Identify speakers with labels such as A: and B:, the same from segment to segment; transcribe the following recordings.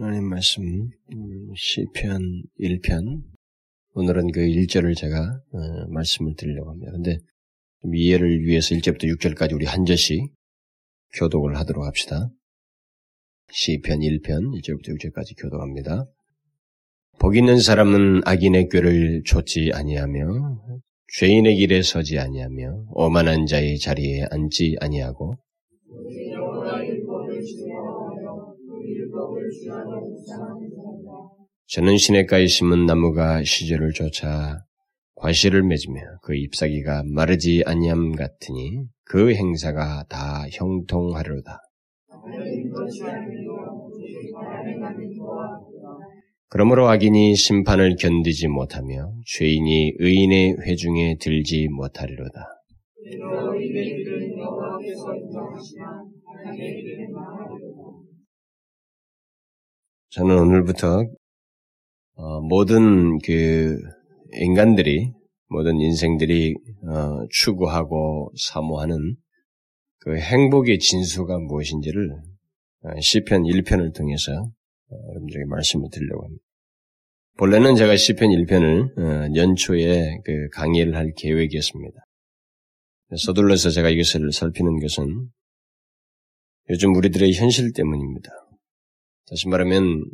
A: 하나님 말씀 음, 시편 1편 오늘은 그 1절을 제가 어, 말씀을 드리려고 합니다. 근데 이해를 위해서 1절부터 6절까지 우리 한 절씩 교독을 하도록 합시다. 시편 1편 1절부터 6절까지 교독합니다. 복 있는 사람은 악인의 꾀를 좇지 아니하며 죄인의 길에 서지 아니하며 오만한 자의 자리에 앉지 아니하고 저는 시냇가에 심은 나무가 시절을 쫓아 과실을 맺으며 그 잎사귀가 마르지 아니함 같으니 그 행사가 다 형통하리로다. 그러므로 악인이 심판을 견디지 못하며 죄인이 의인의 회중에 들지 못하리로다. 저는 오늘부터 어, 모든 그 인간들이 모든 인생들이 어, 추구하고 사모하는 그 행복의 진수가 무엇인지를 어, 시편 1편을 통해서 어, 여러분들에게 말씀을 드리려고 합니다. 본래는 제가 시편 1편을 어, 연초에 그 강의를 할 계획이었습니다. 서둘러서 제가 이것을 살피는 것은 요즘 우리들의 현실 때문입니다. 다시 말하면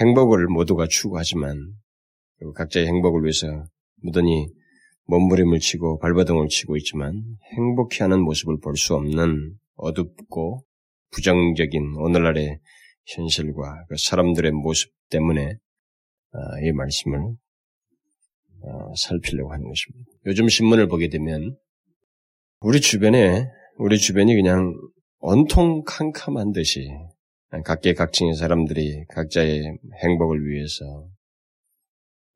A: 행복을 모두가 추구하지만 그리고 각자의 행복을 위해서 무던히 몸부림을 치고 발버둥을 치고 있지만 행복해하는 모습을 볼 수 없는 어둡고 부정적인 오늘날의 현실과 그 사람들의 모습 때문에 아, 이 말씀을 어, 살피려고 하는 것입니다. 요즘 신문을 보게 되면 우리 주변에 우리 주변이 그냥 온통 캄캄한 듯이 각계각층의 사람들이 각자의 행복을 위해서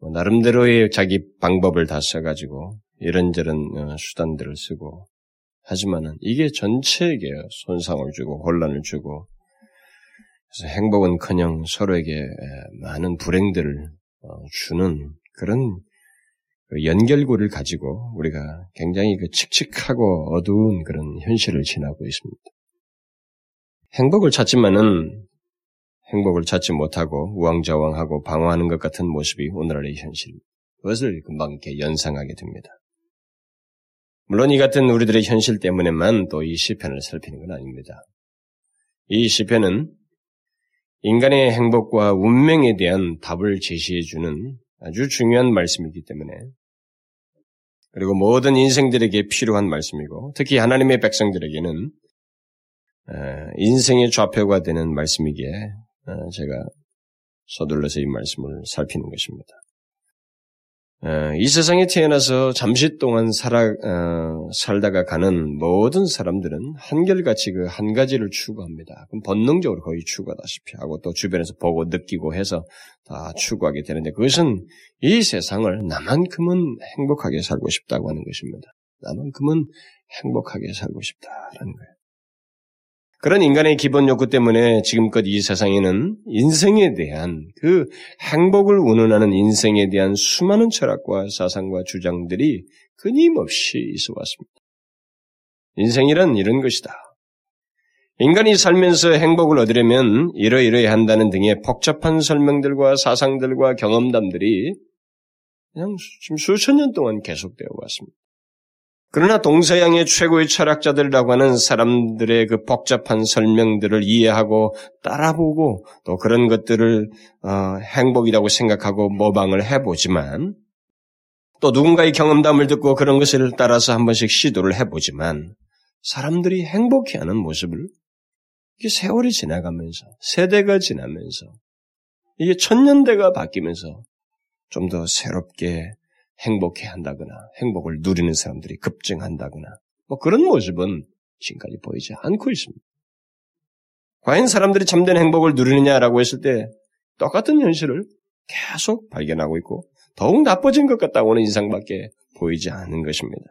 A: 뭐 나름대로의 자기 방법을 다 써가지고 이런저런 어, 수단들을 쓰고 하지만은 이게 전체에게 손상을 주고 혼란을 주고 그래서 행복은커녕 서로에게 많은 불행들을 어, 주는 그런 그 연결고를 가지고 우리가 굉장히 그 칙칙하고 어두운 그런 현실을 지나고 있습니다. 행복을 찾지만은 행복을 찾지 못하고 우왕좌왕하고 방황하는 것 같은 모습이 오늘날의 현실. 그것을 금방 이렇게 연상하게 됩니다. 물론 이 같은 우리들의 현실 때문에만 또 이 시편을 살피는 건 아닙니다. 이 시편은 인간의 행복과 운명에 대한 답을 제시해 주는 아주 중요한 말씀이기 때문에 그리고 모든 인생들에게 필요한 말씀이고 특히 하나님의 백성들에게는 인생의 좌표가 되는 말씀이기에 제가 서둘러서 이 말씀을 살피는 것입니다. 이 세상에 태어나서 잠시 동안 살아, 어, 살다가 가는 모든 사람들은 한결같이 그 한 가지를 추구합니다. 그럼 본능적으로 거의 추구하다시피 하고 또 주변에서 보고 느끼고 해서 다 추구하게 되는데 그것은 이 세상을 나만큼은 행복하게 살고 싶다고 하는 것입니다. 나만큼은 행복하게 살고 싶다라는 거예요. 그런 인간의 기본 욕구 때문에 지금껏 이 세상에는 인생에 대한 그 행복을 운운하는 인생에 대한 수많은 철학과 사상과 주장들이 끊임없이 있어 왔습니다. 인생이란 이런 것이다. 인간이 살면서 행복을 얻으려면 이러이러해야 한다는 등의 복잡한 설명들과 사상들과 경험담들이 그냥 지금 수천 년 동안 계속되어 왔습니다. 그러나 동서양의 최고의 철학자들이라고 하는 사람들의 그 복잡한 설명들을 이해하고 따라보고 또 그런 것들을 어, 행복이라고 생각하고 모방을 해보지만 또 누군가의 경험담을 듣고 그런 것을 따라서 한 번씩 시도를 해보지만 사람들이 행복해하는 모습을 이게 세월이 지나가면서 세대가 지나면서 이게 천년대가 바뀌면서 좀 더 새롭게 행복해 한다거나 행복을 누리는 사람들이 급증한다거나 뭐 그런 모습은 지금까지 보이지 않고 있습니다. 과연 사람들이 참된 행복을 누리느냐라고 했을 때 똑같은 현실을 계속 발견하고 있고 더욱 나빠진 것 같다고 하는 인상밖에 보이지 않는 것입니다.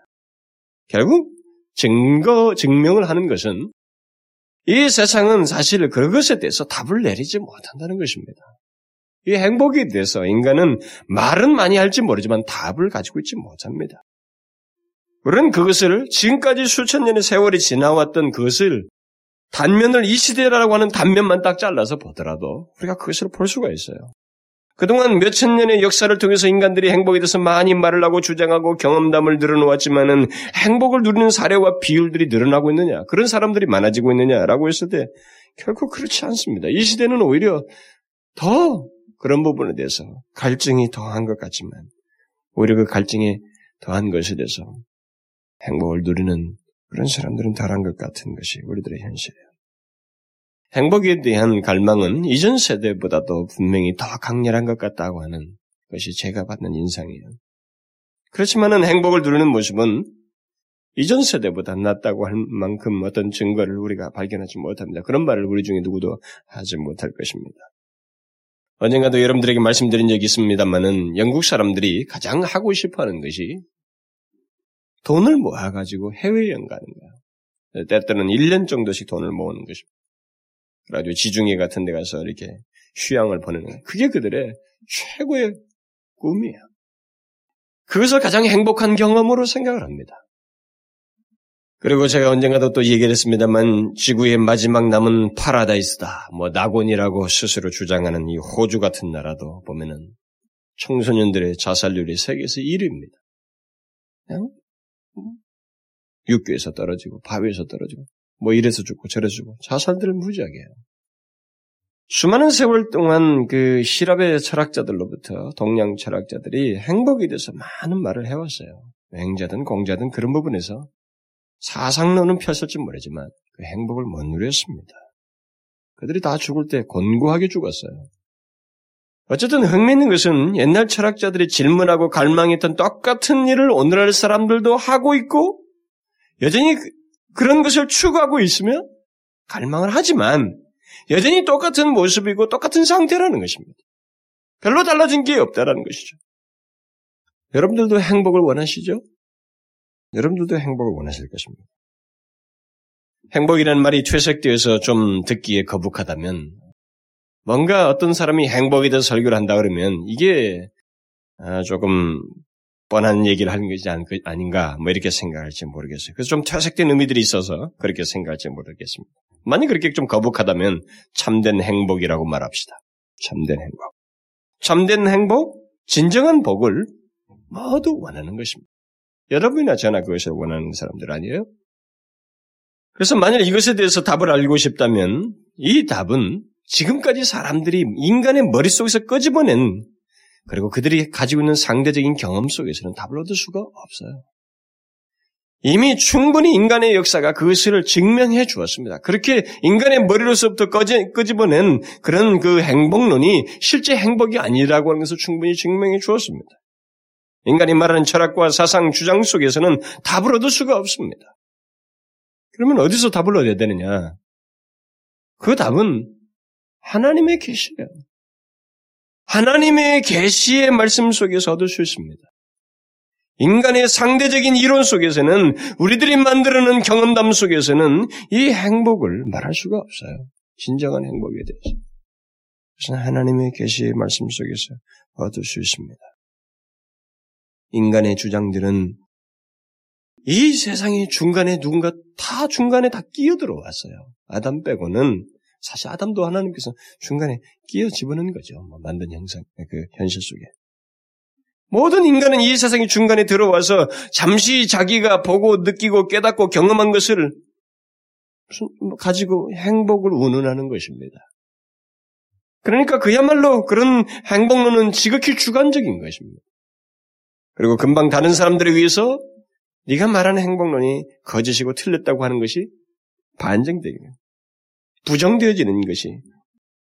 A: 결국 증거, 증명을 하는 것은 이 세상은 사실 그것에 대해서 답을 내리지 못한다는 것입니다. 이 행복에 대해서 인간은 말은 많이 할지 모르지만 답을 가지고 있지 못합니다. 우리는 그것을 지금까지 수천 년의 세월이 지나왔던 그것을 단면을 이 시대라고 하는 단면만 딱 잘라서 보더라도 우리가 그것을 볼 수가 있어요. 그동안 몇천 년의 역사를 통해서 인간들이 행복에 대해서 많이 말을 하고 주장하고 경험담을 늘어놓았지만은 행복을 누리는 사례와 비율들이 늘어나고 있느냐, 그런 사람들이 많아지고 있느냐라고 했을 때 결코 그렇지 않습니다. 이 시대는 오히려 더 그런 부분에 대해서 갈증이 더한 것 같지만 오히려 그 갈증이 더한 것에 대해서 행복을 누리는 그런 사람들은 덜한 것 같은 것이 우리들의 현실이에요. 행복에 대한 갈망은 이전 세대보다도 분명히 더 강렬한 것 같다고 하는 것이 제가 받는 인상이에요. 그렇지만은 행복을 누리는 모습은 이전 세대보다 낫다고 할 만큼 어떤 증거를 우리가 발견하지 못합니다. 그런 말을 우리 중에 누구도 하지 못할 것입니다. 언젠가도 여러분들에게 말씀드린 적이 있습니다만은 영국 사람들이 가장 하고 싶어 하는 것이 돈을 모아가지고 해외여행 가는 거예요. 때때로는 1년 정도씩 돈을 모으는 것입니다. 그래가지고 지중해 같은 데 가서 이렇게 휴양을 보내는 거예요. 그게 그들의 최고의 꿈이에요. 그것을 가장 행복한 경험으로 생각을 합니다. 그리고 제가 언젠가도 또 얘기를 했습니다만 지구의 마지막 남은 파라다이스다. 뭐 낙원이라고 스스로 주장하는 이 호주 같은 나라도 보면은 청소년들의 자살률이 세계에서 1위입니다. 그냥 육교에서 떨어지고 바위에서 떨어지고 뭐 이래서 죽고 저래서 죽고 자살들을 무지하게 해요. 수많은 세월 동안 그 시랍의 철학자들로부터 동양 철학자들이 행복에 대해서 많은 말을 해왔어요. 맹자든 공자든 그런 부분에서 사상론은 폈을지 모르지만 그 행복을 못 누렸습니다. 그들이 다 죽을 때 곤고하게 죽었어요. 어쨌든 흥미있는 것은 옛날 철학자들이 질문하고 갈망했던 똑같은 일을 오늘날 사람들도 하고 있고 여전히 그런 것을 추구하고 있으며 갈망을 하지만 여전히 똑같은 모습이고 똑같은 상태라는 것입니다. 별로 달라진 게 없다라는 것이죠. 여러분들도 행복을 원하시죠? 여러분들도 행복을 원하실 것입니다. 행복이라는 말이 퇴색되어서 좀 듣기에 거북하다면 뭔가 어떤 사람이 행복에 대해서 설교를 한다 그러면 이게 아, 조금 뻔한 얘기를 하는 것이 아닌가, 뭐 이렇게 생각할지 모르겠어요. 그래서 좀 퇴색된 의미들이 있어서 그렇게 생각할지 모르겠습니다. 만약 그렇게 좀 거북하다면 참된 행복이라고 말합시다. 참된 행복. 참된 행복, 진정한 복을 모두 원하는 것입니다. 여러분이나 저나 그것을 원하는 사람들 아니에요? 그래서 만약 이것에 대해서 답을 알고 싶다면 이 답은 지금까지 사람들이 인간의 머릿속에서 끄집어낸 그리고 그들이 가지고 있는 상대적인 경험 속에서는 답을 얻을 수가 없어요. 이미 충분히 인간의 역사가 그것을 증명해 주었습니다. 그렇게 인간의 머리로서부터 끄집어낸 그런 그 행복론이 실제 행복이 아니라고 하는 것을 충분히 증명해 주었습니다. 인간이 말하는 철학과 사상 주장 속에서는 답을 얻을 수가 없습니다. 그러면 어디서 답을 얻어야 되느냐? 그 답은 하나님의 계시예요. 하나님의 계시의 말씀 속에서 얻을 수 있습니다. 인간의 상대적인 이론 속에서는 우리들이 만들어낸 경험담 속에서는 이 행복을 말할 수가 없어요. 진정한 행복에 대해서. 그것은 하나님의 계시의 말씀 속에서 얻을 수 있습니다. 인간의 주장들은 이 세상의 중간에 누군가 다 중간에 다 끼어들어 왔어요. 아담 빼고는 사실 아담도 하나님께서 중간에 끼어 집어넣은 거죠. 뭐 만든 형상, 그 현실 속에. 모든 인간은 이 세상의 중간에 들어와서 잠시 자기가 보고 느끼고 깨닫고 경험한 것을 뭐 가지고 행복을 운운하는 것입니다. 그러니까 그야말로 그런 행복론은 지극히 주관적인 것입니다. 그리고 금방 다른 사람들에 의해서 네가 말하는 행복론이 거짓이고 틀렸다고 하는 것이 반증되는 부정되어지는 것이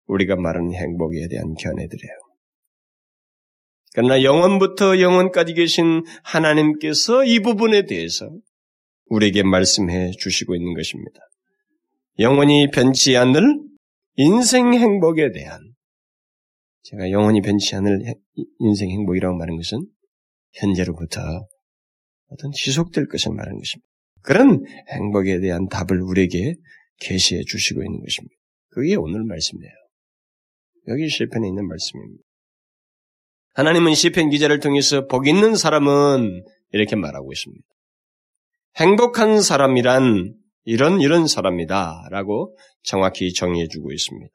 A: 우리가 말하는 행복에 대한 견해들이에요. 그러나 영원부터 영원까지 계신 하나님께서 이 부분에 대해서 우리에게 말씀해 주시고 있는 것입니다. 영원히 변치 않을 인생 행복에 대한 제가 영원히 변치 않을 인생 행복이라고 말하는 것은 현재로부터 어떤 지속될 것을 말하는 것입니다. 그런 행복에 대한 답을 우리에게 계시해 주시고 있는 것입니다. 그게 오늘 말씀이에요. 여기 시편에 있는 말씀입니다. 하나님은 시편 기자를 통해서 복 있는 사람은 이렇게 말하고 있습니다. 행복한 사람이란 이런 이런 사람이다라고 정확히 정의해 주고 있습니다.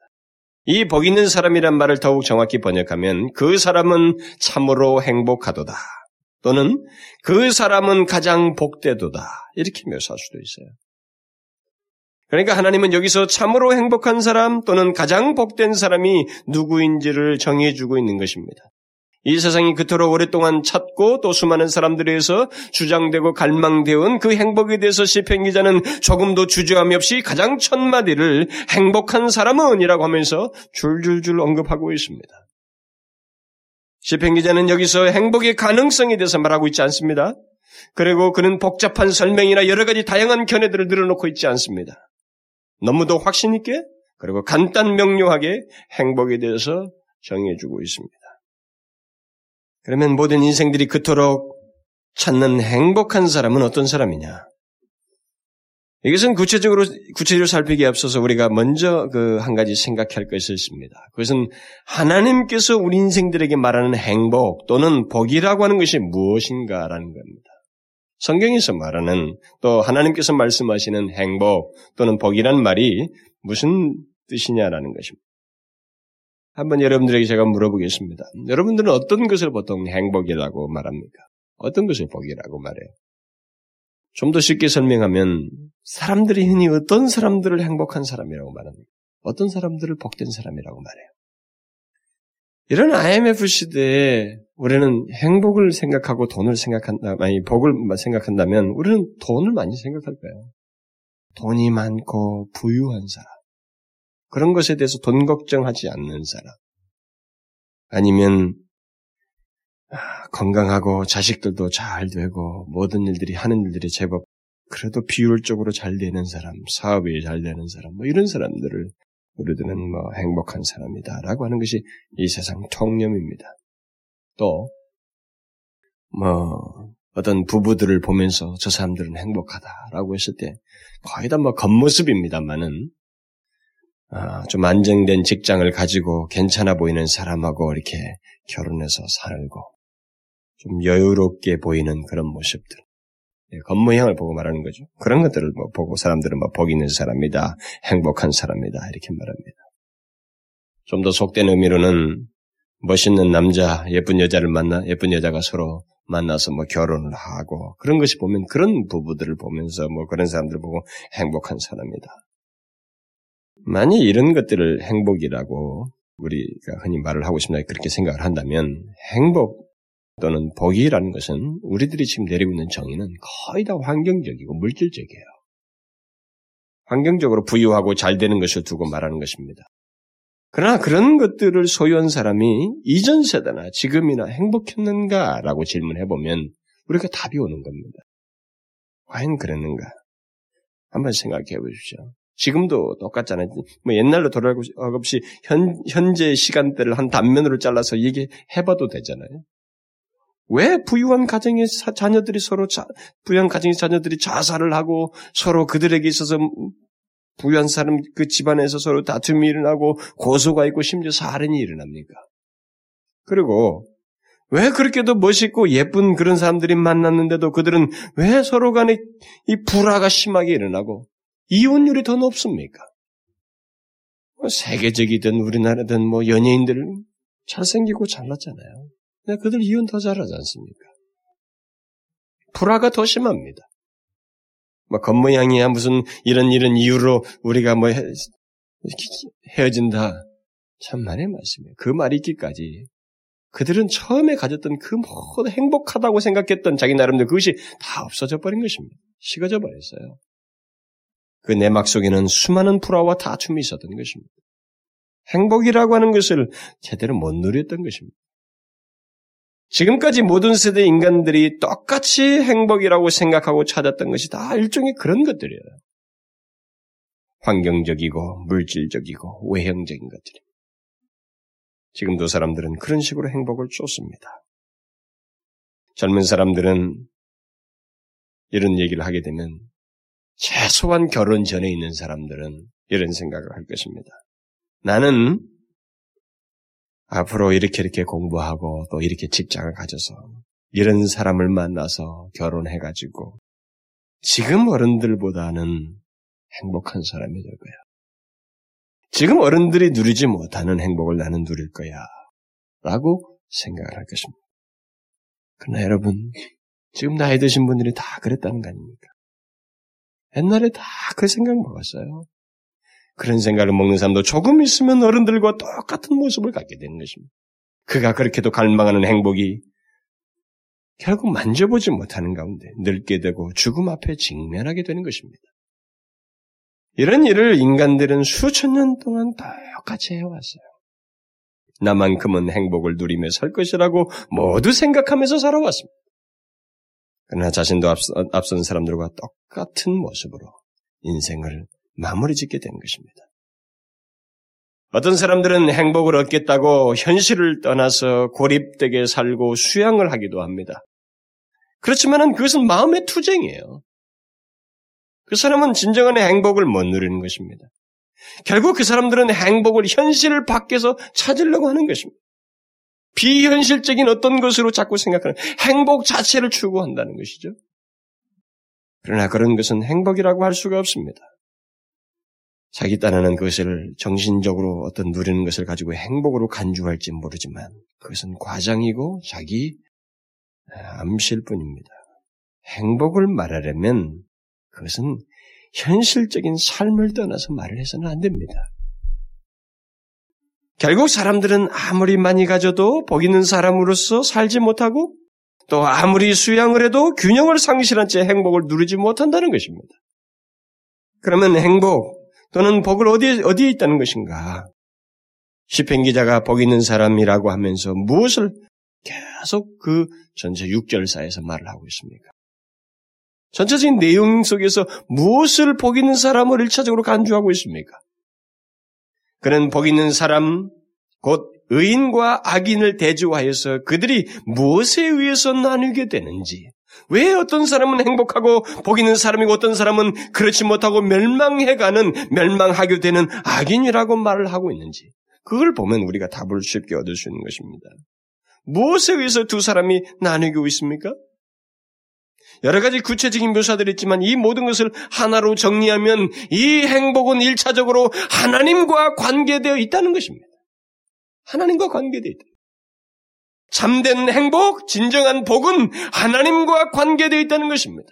A: 이 복 있는 사람이란 말을 더욱 정확히 번역하면 그 사람은 참으로 행복하도다. 또는 그 사람은 가장 복되도다. 이렇게 묘사할 수도 있어요. 그러니까 하나님은 여기서 참으로 행복한 사람 또는 가장 복된 사람이 누구인지를 정해 주고 있는 것입니다. 이 세상이 그토록 오랫동안 찾고 또 수많은 사람들에 의해서 주장되고 갈망되어 그 행복에 대해서 시편 기자는 조금도 주저함이 없이 가장 첫 마디를 행복한 사람은이라고 하면서 줄줄줄 언급하고 있습니다. 시편 기자는 여기서 행복의 가능성에 대해서 말하고 있지 않습니다. 그리고 그는 복잡한 설명이나 여러 가지 다양한 견해들을 늘어놓고 있지 않습니다. 너무도 확신 있게 그리고 간단 명료하게 행복에 대해서 정해주고 있습니다. 그러면 모든 인생들이 그토록 찾는 행복한 사람은 어떤 사람이냐? 이것은 구체적으로 구체적으로 살피기에 앞서서 우리가 먼저 그 한 가지 생각할 것이 있습니다. 그것은 하나님께서 우리 인생들에게 말하는 행복 또는 복이라고 하는 것이 무엇인가라는 겁니다. 성경에서 말하는 또 하나님께서 말씀하시는 행복 또는 복이란 말이 무슨 뜻이냐라는 것입니다. 한번 여러분들에게 제가 물어보겠습니다. 여러분들은 어떤 것을 보통 행복이라고 말합니까? 어떤 것을 복이라고 말해요? 좀 더 쉽게 설명하면 사람들이 흔히 어떤 사람들을 행복한 사람이라고 말합니까? 어떤 사람들을 복된 사람이라고 말해요? 이런 IMF 시대에 우리는 행복을 생각하고 돈을 생각한다, 아니, 복을 생각한다면 우리는 돈을 많이 생각할 거예요. 돈이 많고 부유한 사람. 그런 것에 대해서 돈 걱정하지 않는 사람. 아니면 아, 건강하고 자식들도 잘 되고 모든 일들이 하는 일들이 제법 그래도 비율적으로 잘 되는 사람, 사업이 잘 되는 사람, 뭐 이런 사람들을 우리들은 뭐 행복한 사람이다라고 하는 것이 이 세상 통념입니다. 또, 뭐, 어떤 부부들을 보면서 저 사람들은 행복하다라고 했을 때 거의 다 뭐 겉모습입니다만은 아, 좀 안정된 직장을 가지고 괜찮아 보이는 사람하고 이렇게 결혼해서 살고 좀 여유롭게 보이는 그런 모습들. 예, 겉모양을 보고 말하는 거죠. 그런 것들을 뭐 보고 사람들은 뭐 복 있는 사람이다, 행복한 사람이다 이렇게 말합니다. 좀 더 속된 의미로는 멋있는 남자, 예쁜 여자를 만나 예쁜 여자가 서로 만나서 뭐 결혼을 하고 그런 것이 보면 그런 부부들을 보면서 뭐 그런 사람들 보고 행복한 사람이다. 만약 이런 것들을 행복이라고 우리가 흔히 말을 하고 싶나 그렇게 생각을 한다면 행복 또는 복이라는 것은 우리들이 지금 내리고 있는 정의는 거의 다 환경적이고 물질적이에요. 환경적으로 부유하고 잘 되는 것을 두고 말하는 것입니다. 그러나 그런 것들을 소유한 사람이 이전 세대나 지금이나 행복했는가라고 질문해 보면 우리가 답이 오는 겁니다. 과연 그랬는가? 한번 생각해 보십시오. 지금도 똑같잖아요. 뭐 옛날로 돌아가고 없이 현, 현재 시간대를 한 단면으로 잘라서 얘기해봐도 되잖아요. 왜 부유한 가정의 자녀들이 서로 자, 부유한 가정의 자녀들이 자살을 하고 서로 그들에게 있어서 부유한 사람 그 집안에서 서로 다툼이 일어나고 고소가 있고 심지어 살인이 일어납니까? 그리고 왜 그렇게도 멋있고 예쁜 그런 사람들이 만났는데도 그들은 왜 서로 간에 이 불화가 심하게 일어나고 이혼율이 더 높습니까? 뭐 세계적이든 우리나라든 뭐 연예인들 잘생기고 잘났잖아요. 근데 그들 이혼 더 잘하지 않습니까? 불화가 더 심합니다. 뭐 겉모양이야 무슨 이런 이런 이유로 우리가 뭐 헤, 헤어진다. 참많이 말씀이에요. 그 말이 있기까지 그들은 처음에 가졌던 그 모든 행복하다고 생각했던 자기 나름대로 그것이 다 없어져 버린 것입니다. 식어져 버렸어요. 그 내막 속에는 수많은 불화와 다툼이 있었던 것입니다. 행복이라고 하는 것을 제대로 못 누렸던 것입니다. 지금까지 모든 세대 인간들이 똑같이 행복이라고 생각하고 찾았던 것이 다 일종의 그런 것들이에요. 환경적이고 물질적이고 외형적인 것들입니다. 지금도 사람들은 그런 식으로 행복을 쫓습니다. 젊은 사람들은 이런 얘기를 하게 되면 최소한 결혼 전에 있는 사람들은 이런 생각을 할 것입니다. 나는 앞으로 이렇게 이렇게 공부하고 또 이렇게 직장을 가져서 이런 사람을 만나서 결혼해가지고 지금 어른들보다는 행복한 사람이 될 거야. 지금 어른들이 누리지 못하는 행복을 나는 누릴 거야. 라고 생각을 할 것입니다. 그러나 여러분, 지금 나이 드신 분들이 다 그랬다는 거 아닙니까? 옛날에 다 그 생각 먹었어요. 그런 생각을 먹는 사람도 조금 있으면 어른들과 똑같은 모습을 갖게 되는 것입니다. 그가 그렇게도 갈망하는 행복이 결국 만져보지 못하는 가운데 늙게 되고 죽음 앞에 직면하게 되는 것입니다. 이런 일을 인간들은 수천 년 동안 똑같이 해왔어요. 나만큼은 행복을 누리며 살 것이라고 모두 생각하면서 살아왔습니다. 그러나 자신도 앞선, 사람들과 똑같은 모습으로 인생을 마무리 짓게 되는 것입니다. 어떤 사람들은 행복을 얻겠다고 현실을 떠나서 고립되게 살고 수양을 하기도 합니다. 그렇지만 그것은 마음의 투쟁이에요. 그 사람은 진정한 행복을 못 누리는 것입니다. 결국 그 사람들은 행복을 현실을 밖에서 찾으려고 하는 것입니다. 비현실적인 어떤 것으로 자꾸 생각하는 행복 자체를 추구한다는 것이죠. 그러나 그런 것은 행복이라고 할 수가 없습니다. 자기 딴하는 것을 정신적으로 어떤 누리는 것을 가지고 행복으로 간주할지 모르지만 그것은 과장이고 자기 암실 뿐입니다. 행복을 말하려면 그것은 현실적인 삶을 떠나서 말을 해서는 안 됩니다. 결국 사람들은 아무리 많이 가져도 복 있는 사람으로서 살지 못하고 또 아무리 수양을 해도 균형을 상실한 채 행복을 누리지 못한다는 것입니다. 그러면 행복 또는 복을 어디에, 어디에 있다는 것인가? 시편 기자가 복 있는 사람이라고 하면서 무엇을 계속 그 전체 6절사에서 말을 하고 있습니까? 전체적인 내용 속에서 무엇을 복 있는 사람을 일차적으로 간주하고 있습니까? 그는 복 있는 사람, 곧 의인과 악인을 대조하여서 그들이 무엇에 의해서 나누게 되는지, 왜 어떤 사람은 행복하고 복 있는 사람이고 어떤 사람은 그렇지 못하고 멸망해가는 멸망하게 되는 악인이라고 말을 하고 있는지, 그걸 보면 우리가 답을 쉽게 얻을 수 있는 것입니다. 무엇에 의해서 두 사람이 나누고 있습니까? 여러 가지 구체적인 묘사들이 있지만 이 모든 것을 하나로 정리하면 이 행복은 일차적으로 하나님과 관계되어 있다는 것입니다. 하나님과 관계되어 있다. 참된 행복, 진정한 복은 하나님과 관계되어 있다는 것입니다.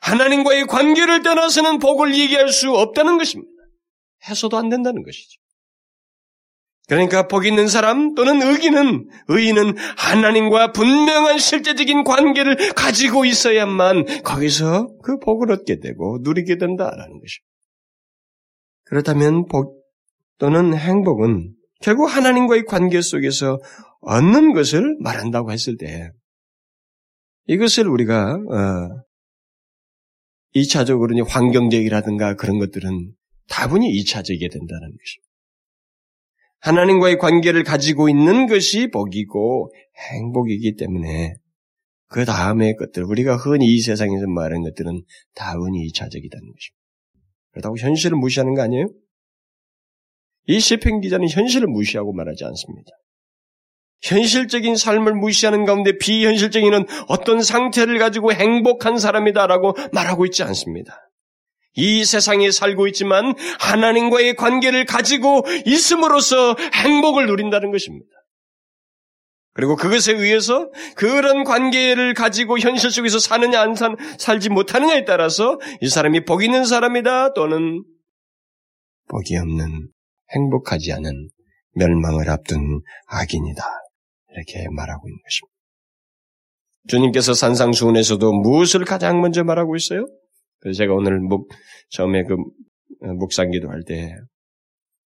A: 하나님과의 관계를 떠나서는 복을 얘기할 수 없다는 것입니다. 해서도 안 된다는 것이죠. 그러니까 복 있는 사람 또는 의기는 의인은 하나님과 분명한 실제적인 관계를 가지고 있어야만 거기서 그 복을 얻게 되고 누리게 된다라는 것입니다. 그렇다면 복 또는 행복은 결국 하나님과의 관계 속에서 얻는 것을 말한다고 했을 때 이것을 우리가 어, 2차적으로 환경적이라든가 그런 것들은 다분히 2차적이게 된다는 것입니다. 하나님과의 관계를 가지고 있는 것이 복이고 행복이기 때문에 그 다음의 것들, 우리가 흔히 이 세상에서 말하는 것들은 다운이 이차적이라는 것입니다. 그렇다고 현실을 무시하는 거 아니에요? 이 시편 기자는 현실을 무시하고 말하지 않습니다. 현실적인 삶을 무시하는 가운데 비현실적인 어떤 상태를 가지고 행복한 사람이다라고 말하고 있지 않습니다. 이 세상에 살고 있지만 하나님과의 관계를 가지고 있음으로써 행복을 누린다는 것입니다. 그리고 그것에 의해서 그런 관계를 가지고 현실 속에서 사느냐 안 산, 살지 못하느냐에 따라서 이 사람이 복 있는 사람이다 또는 복이 없는 행복하지 않은 멸망을 앞둔 악인이다. 이렇게 말하고 있는 것입니다. 주님께서 산상수훈에서도 무엇을 가장 먼저 말하고 있어요? 그래서 제가 오늘 묵, 처음에 그 어, 묵상기도 할 때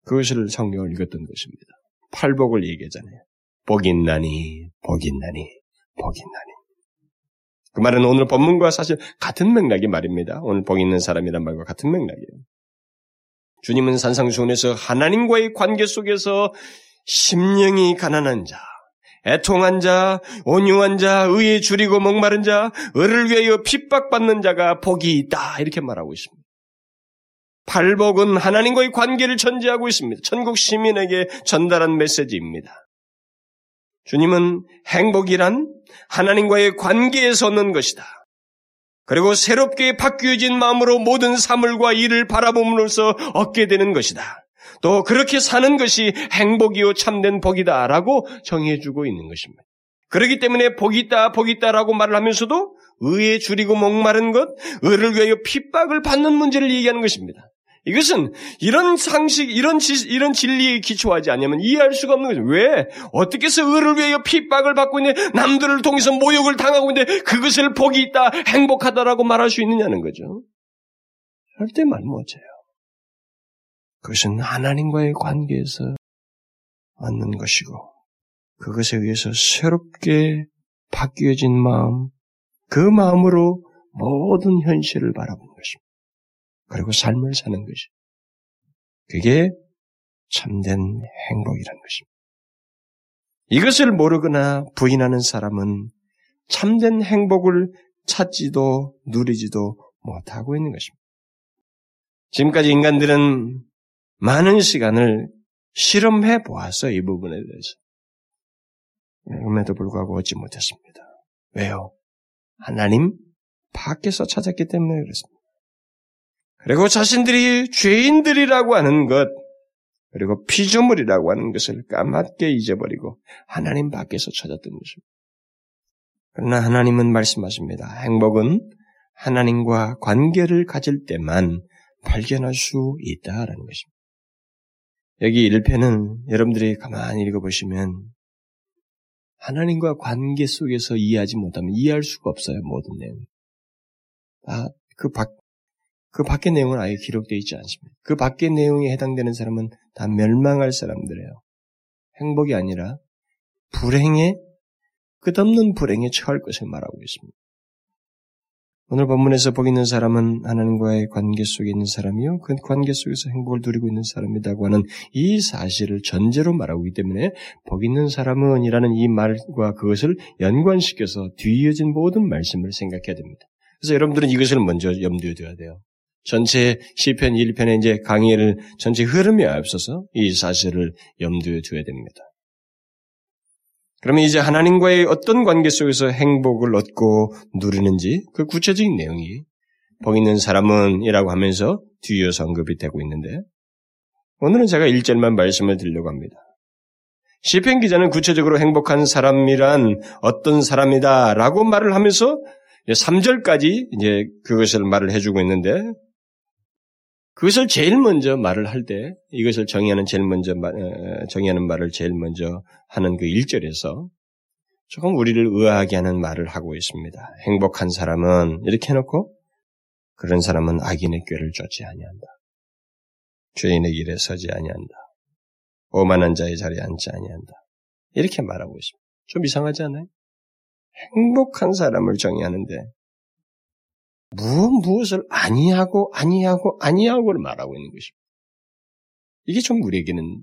A: 그것을 성경을 읽었던 것입니다. 팔복을 얘기하잖아요. 복있나니, 복있나니, 복있나니. 그 말은 오늘 본문과 사실 같은 맥락의 말입니다. 오늘 복 있는 사람이란 말과 같은 맥락이에요. 주님은 산상수훈에서 하나님과의 관계 속에서 심령이 가난한 자, 애통한 자, 온유한 자, 의에 줄이고 목마른 자, 을을 위하여 핍박받는 자가 복이 있다. 이렇게 말하고 있습니다. 팔복은 하나님과의 관계를 전제하고 있습니다. 천국 시민에게 전달한 메시지입니다. 주님은 행복이란 하나님과의 관계에서 얻는 것이다. 그리고 새롭게 바뀌어진 마음으로 모든 사물과 일을 바라봄으로써 얻게 되는 것이다. 또 그렇게 사는 것이 행복이요 참된 복이다라고 정해주고 있는 것입니다. 그렇기 때문에 복이 있다, 복이 있다라고 말을 하면서도 의에 줄이고 목마른 것, 의를 위하여 핍박을 받는 문제를 얘기하는 것입니다. 이것은 이런 상식, 이런 지, 이런 진리에 기초하지 않으면 이해할 수가 없는 거죠. 왜? 어떻게 해서 의를 위하여 핍박을 받고 있는 남들을 통해서 모욕을 당하고 있는데 그것을 복이 있다, 행복하다라고 말할 수 있느냐는 거죠. 절대 말 못해요. 그것은 하나님과의 관계에서 얻는 것이고 그것에 의해서 새롭게 바뀌어진 마음, 그 마음으로 모든 현실을 바라보는 것입니다. 그리고 삶을 사는 것이. 그게 참된 행복이라는 것입니다. 이것을 모르거나 부인하는 사람은 참된 행복을 찾지도 누리지도 못하고 있는 것입니다. 지금까지 인간들은 많은 시간을 실험해 보았어, 이 부분에 대해서. 음에도 불구하고 얻지 못했습니다. 왜요? 하나님 밖에서 찾았기 때문에 그렇습니다. 그리고 자신들이 죄인들이라고 하는 것, 그리고 피조물이라고 하는 것을 까맣게 잊어버리고 하나님 밖에서 찾았던 것입니다. 그러나 하나님은 말씀하십니다. 행복은 하나님과 관계를 가질 때만 발견할 수 있다라는 것입니다. 여기 1편은 여러분들이 가만히 읽어보시면 하나님과 관계 속에서 이해하지 못하면 이해할 수가 없어요, 모든 내용. 아, 그 밖, 그 밖의 내용은 아예 기록되어 있지 않습니다. 그 밖의 내용에 해당되는 사람은 다 멸망할 사람들이에요. 행복이 아니라 불행에, 끝없는 불행에 처할 것을 말하고 있습니다. 오늘 본문에서 보기 있는 사람은 하나님과의 관계 속에 있는 사람이요. 그 관계 속에서 행복을 누리고 있는 사람이라고 하는 이 사실을 전제로 말하고 있기 때문에 복 있는 사람은 이라는 이 말과 그것을 연관시켜서 뒤이어진 모든 말씀을 생각해야 됩니다. 그래서 여러분들은 이것을 먼저 염두에 둬야 돼요. 전체 시편 1편의 이제 강의를 전체 흐름에 앞서서 이 사실을 염두에 둬야 됩니다. 그러면 이제 하나님과의 어떤 관계 속에서 행복을 얻고 누리는지 그 구체적인 내용이 복 있는 사람은 이라고 하면서 뒤이어서 언급이 되고 있는데 오늘은 제가 1절만 말씀을 드리려고 합니다. 시편 기자는 구체적으로 행복한 사람이란 어떤 사람이다 라고 말을 하면서 3절까지 이제 그것을 말을 해주고 있는데 그것을 제일 먼저 말을 할 때 이것을 정의하는 제일 먼저 정의하는 말을 제일 먼저 하는 그 1절에서 조금 우리를 의아하게 하는 말을 하고 있습니다. 행복한 사람은 이렇게 해놓고 그런 사람은 악인의 꾀를 쫓지 아니한다. 죄인의 길에 서지 아니한다. 오만한 자의 자리에 앉지 아니한다. 이렇게 말하고 있습니다. 좀 이상하지 않아요? 행복한 사람을 정의하는데 무엇 무엇을 아니하고 아니하고 아니하고를 말하고 있는 것입니다. 이게 좀 우리에게는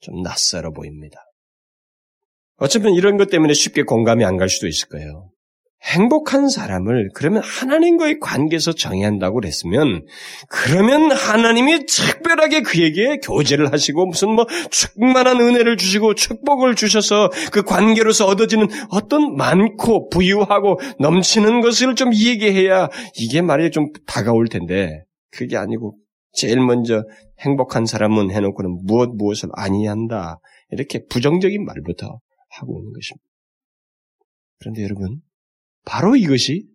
A: 좀 낯설어 보입니다. 어쩌면 이런 것 때문에 쉽게 공감이 안 갈 수도 있을 거예요. 행복한 사람을 그러면 하나님과의 관계에서 정의한다고 그랬으면 그러면 하나님이 특별하게 그에게 교제를 하시고 무슨 뭐 충만한 은혜를 주시고 축복을 주셔서 그 관계로서 얻어지는 어떤 많고 부유하고 넘치는 것을 좀 얘기해야 이게 말이 좀 다가올 텐데 그게 아니고 제일 먼저 행복한 사람은 해놓고는 무엇 무엇을 아니한다 이렇게 부정적인 말부터 하고 있는 것입니다. 그런데 여러분 바로 이것이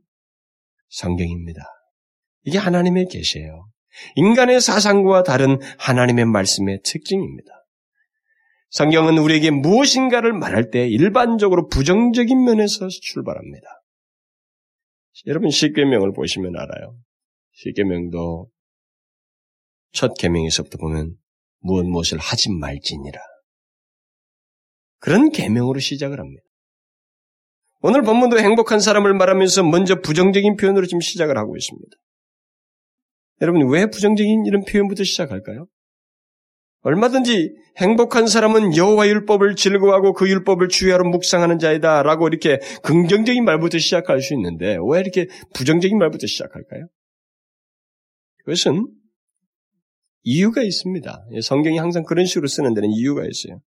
A: 성경입니다. 이게 하나님의 계시예요. 인간의 사상과 다른 하나님의 말씀의 특징입니다. 성경은 우리에게 무엇인가를 말할 때 일반적으로 부정적인 면에서 출발합니다. 여러분 십계명을 보시면 알아요. 십계명도 첫 계명에서부터 보면 무엇 무엇을 하지 말지니라. 그런 계명으로 시작을 합니다. 오늘 본문도 행복한 사람을 말하면서 먼저 부정적인 표현으로 지금 시작을 하고 있습니다. 여러분, 왜 부정적인 이런 표현부터 시작할까요? 얼마든지 행복한 사람은 여호와 율법을 즐거워하고 그 율법을 주야로 묵상하는 자이다 라고 이렇게 긍정적인 말부터 시작할 수 있는데 왜 이렇게 부정적인 말부터 시작할까요? 그것은 이유가 있습니다. 성경이 항상 그런 식으로 쓰는 데는 이유가 있어요.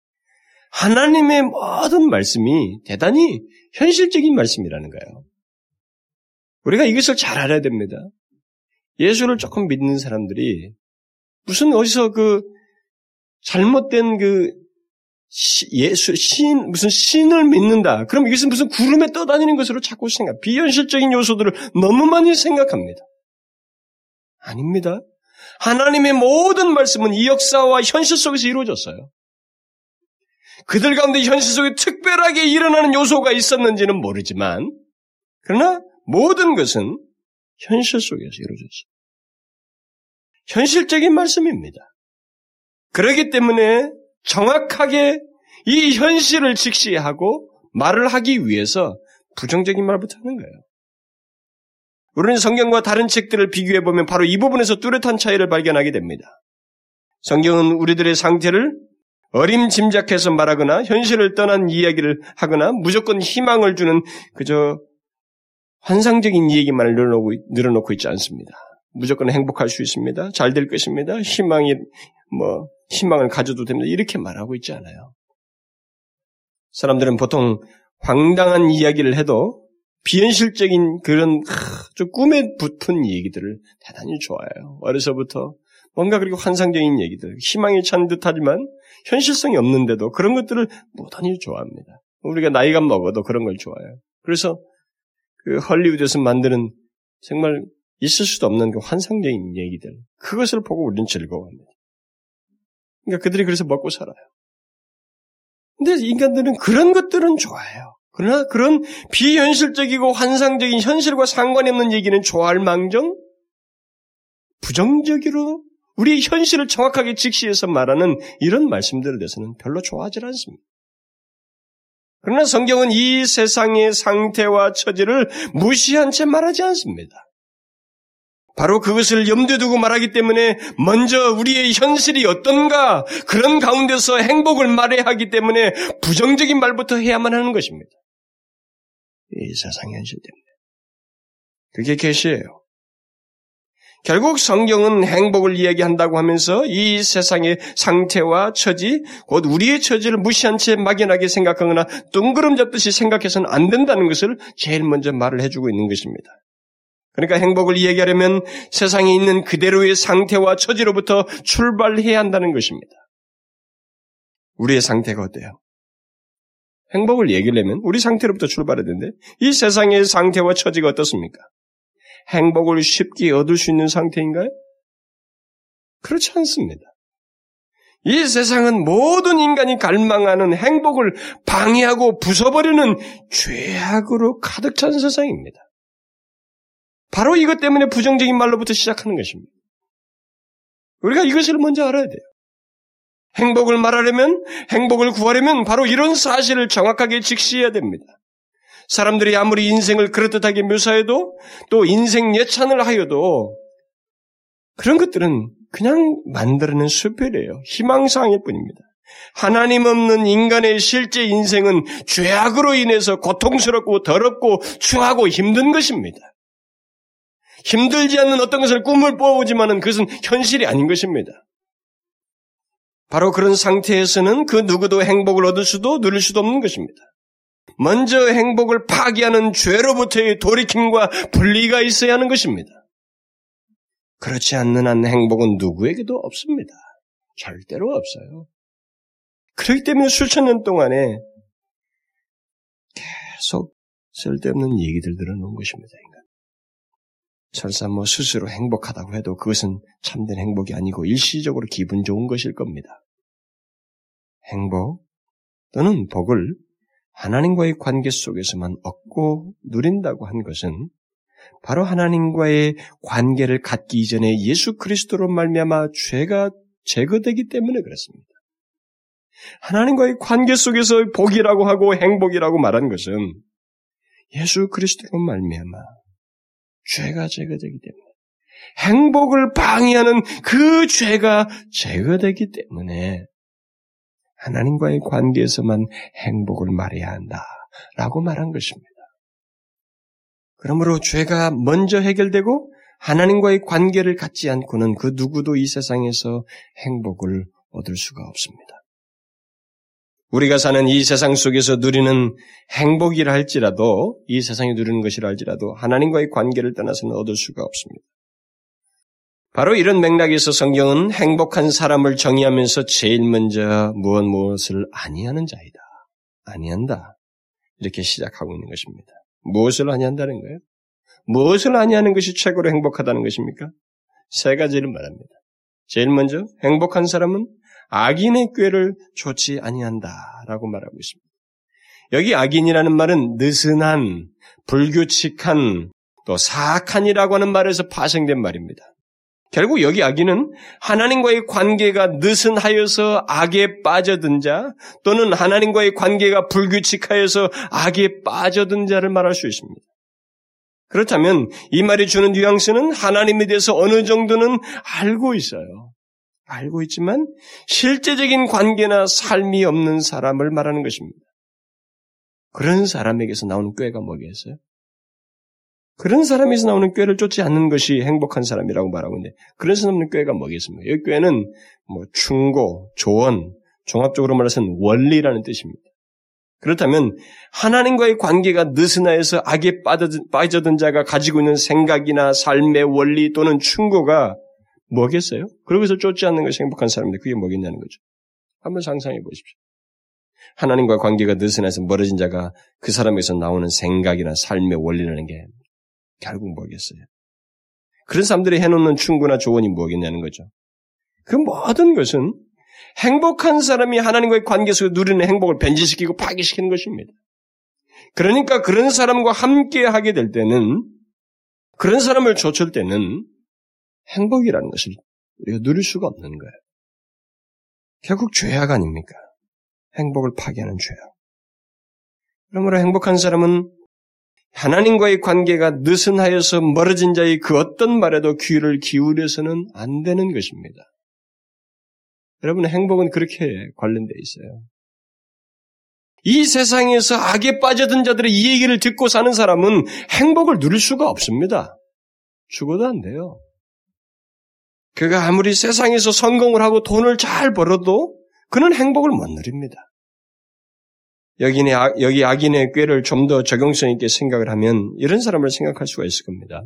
A: 하나님의 모든 말씀이 대단히 현실적인 말씀이라는 거예요. 우리가 이것을 잘 알아야 됩니다. 예수를 조금 믿는 사람들이 무슨 어디서 그 잘못된 그 예수 신 무슨 신을 믿는다. 그럼 이것은 무슨 구름에 떠다니는 것으로 자꾸 생각. 비현실적인 요소들을 너무 많이 생각합니다. 아닙니다. 하나님의 모든 말씀은 이 역사와 현실 속에서 이루어졌어요. 그들 가운데 현실 속에 특별하게 일어나는 요소가 있었는지는 모르지만, 그러나 모든 것은 현실 속에서 이루어졌어요. 현실적인 말씀입니다. 그렇기 때문에 정확하게 이 현실을 직시하고 말을 하기 위해서 부정적인 말부터 하는 거예요. 우리는 성경과 다른 책들을 비교해 보면 바로 이 부분에서 뚜렷한 차이를 발견하게 됩니다. 성경은 우리들의 상태를 어림짐작해서 말하거나 현실을 떠난 이야기를 하거나 무조건 희망을 주는 그저 환상적인 이야기만을 늘어놓고, 늘어놓고 있지 않습니다. 무조건 행복할 수 있습니다. 잘 될 것입니다. 희망이 뭐 희망을 가져도 됩니다. 이렇게 말하고 있지 않아요. 사람들은 보통 황당한 이야기를 해도 비현실적인 그런 좀 꿈에 붙은 얘기들을 대단히 좋아해요. 어려서부터 뭔가 그리고 환상적인 얘기들, 희망이 찬 듯하지만 현실성이 없는데도 그런 것들을 무단히 좋아합니다. 우리가 나이가 먹어도 그런 걸 좋아해요. 그래서 그 헐리우드에서 만드는 정말 있을 수도 없는 그 환상적인 얘기들, 그것을 보고 우리는 즐거워합니다. 그러니까 그들이 그래서 먹고 살아요. 근데 인간들은 그런 것들은 좋아해요. 그러나 그런 비현실적이고 환상적인 현실과 상관이 없는 얘기는 좋아할 망정 부정적으로 우리 현실을 정확하게 직시해서 말하는 이런 말씀들에 대해서는 별로 좋아하지 않습니다. 그러나 성경은 이 세상의 상태와 처지를 무시한 채 말하지 않습니다. 바로 그것을 염두에 두고 말하기 때문에 먼저 우리의 현실이 어떤가 그런 가운데서 행복을 말해야 하기 때문에 부정적인 말부터 해야만 하는 것입니다. 이 세상 현실 때문에. 그게 계시예요. 결국 성경은 행복을 이야기한다고 하면서 이 세상의 상태와 처지, 곧 우리의 처지를 무시한 채 막연하게 생각하거나 둥그름 잡듯이 생각해서는 안 된다는 것을 제일 먼저 말을 해주고 있는 것입니다. 그러니까 행복을 이야기하려면 세상에 있는 그대로의 상태와 처지로부터 출발해야 한다는 것입니다. 우리의 상태가 어때요? 행복을 얘기하려면 우리 상태로부터 출발해야 되는데 이 세상의 상태와 처지가 어떻습니까? 행복을 쉽게 얻을 수 있는 상태인가요? 그렇지 않습니다. 이 세상은 모든 인간이 갈망하는 행복을 방해하고 부숴버리는 죄악으로 가득 찬 세상입니다. 바로 이것 때문에 부정적인 말로부터 시작하는 것입니다. 우리가 이것을 먼저 알아야 돼요. 행복을 말하려면, 행복을 구하려면 바로 이런 사실을 정확하게 직시해야 됩니다. 사람들이 아무리 인생을 그렇듯하게 묘사해도 또 인생 예찬을 하여도 그런 것들은 그냥 만들어낸 수표래요. 희망사항일 뿐입니다. 하나님 없는 인간의 실제 인생은 죄악으로 인해서 고통스럽고 더럽고 추하고 힘든 것입니다. 힘들지 않는 어떤 것을 꿈을 뽑아오지만은 그것은 현실이 아닌 것입니다. 바로 그런 상태에서는 그 누구도 행복을 얻을 수도 누릴 수도 없는 것입니다. 먼저 행복을 파기하는 죄로부터의 돌이킴과 분리가 있어야 하는 것입니다. 그렇지 않는 한 행복은 누구에게도 없습니다. 절대로 없어요. 그렇기 때문에 수천 년 동안에 계속 쓸데없는 얘기들 들어놓은 것입니다. 인간. 설사 뭐 스스로 행복하다고 해도 그것은 참된 행복이 아니고 일시적으로 기분 좋은 것일 겁니다. 행복 또는 복을 하나님과의 관계 속에서만 얻고 누린다고 한 것은 바로 하나님과의 관계를 갖기 이전에 예수 그리스도로 말미암아 죄가 제거되기 때문에 그렇습니다. 하나님과의 관계 속에서 복이라고 하고 행복이라고 말한 것은 예수 그리스도로 말미암아 죄가 제거되기 때문에 행복을 방해하는 그 죄가 제거되기 때문에 하나님과의 관계에서만 행복을 말해야 한다 라고 말한 것입니다. 그러므로 죄가 먼저 해결되고 하나님과의 관계를 갖지 않고는 그 누구도 이 세상에서 행복을 얻을 수가 없습니다. 우리가 사는 이 세상 속에서 누리는 행복이라 할지라도 이 세상에 누리는 것이라 할지라도 하나님과의 관계를 떠나서는 얻을 수가 없습니다. 바로 이런 맥락에서 성경은 행복한 사람을 정의하면서 제일 먼저 무엇 무엇을 아니하는 자이다. 아니한다. 이렇게 시작하고 있는 것입니다. 무엇을 아니한다는 거예요? 무엇을 아니하는 것이 최고로 행복하다는 것입니까? 세 가지를 말합니다. 제일 먼저 행복한 사람은 악인의 꾀를 좋지 아니한다라고 말하고 있습니다. 여기 악인이라는 말은 느슨한, 불규칙한, 또 사악한이라고 하는 말에서 파생된 말입니다. 결국 여기 악인은 하나님과의 관계가 느슨하여서 악에 빠져든 자 또는 하나님과의 관계가 불규칙하여서 악에 빠져든 자를 말할 수 있습니다. 그렇다면 이 말이 주는 뉘앙스는 하나님에 대해서 어느 정도는 알고 있어요. 알고 있지만 실제적인 관계나 삶이 없는 사람을 말하는 것입니다. 그런 사람에게서 나오는 꾀가 뭐겠어요? 그런 사람에서 나오는 꾀를 쫓지 않는 것이 행복한 사람이라고 말하고 있는데 그런 사람의 꾀가 뭐겠습니까? 이 꾀는 뭐 충고, 조언, 종합적으로 말해서는 원리라는 뜻입니다. 그렇다면 하나님과의 관계가 느슨하여서 악에 빠져든 자가 가지고 있는 생각이나 삶의 원리 또는 충고가 뭐겠어요? 그러고서 쫓지 않는 것이 행복한 사람인데 그게 뭐겠냐는 거죠. 한번 상상해 보십시오. 하나님과 관계가 느슨해서 멀어진 자가 그 사람에서 나오는 생각이나 삶의 원리라는 게 결국 뭐겠어요? 그런 사람들이 해놓는 충고나 조언이 뭐겠냐는 거죠. 그 모든 것은 행복한 사람이 하나님과의 관계 속에 누리는 행복을 변질시키고 파괴시키는 것입니다. 그러니까 그런 사람과 함께 하게 될 때는 그런 사람을 좇을 때는 행복이라는 것을 우리가 누릴 수가 없는 거예요. 결국 죄악 아닙니까? 행복을 파괴하는 죄악. 그러므로 행복한 사람은 하나님과의 관계가 느슨하여서 멀어진 자의 그 어떤 말에도 귀를 기울여서는 안 되는 것입니다. 여러분 행복은 그렇게 관련되어 있어요. 이 세상에서 악에 빠져든 자들의 이 얘기를 듣고 사는 사람은 행복을 누릴 수가 없습니다. 죽어도 안 돼요. 그가 아무리 세상에서 성공을 하고 돈을 잘 벌어도 그는 행복을 못 누립니다. 여기네, 여기 악인의 꾀를 좀 더 적용성 있게 생각을 하면 이런 사람을 생각할 수가 있을 겁니다.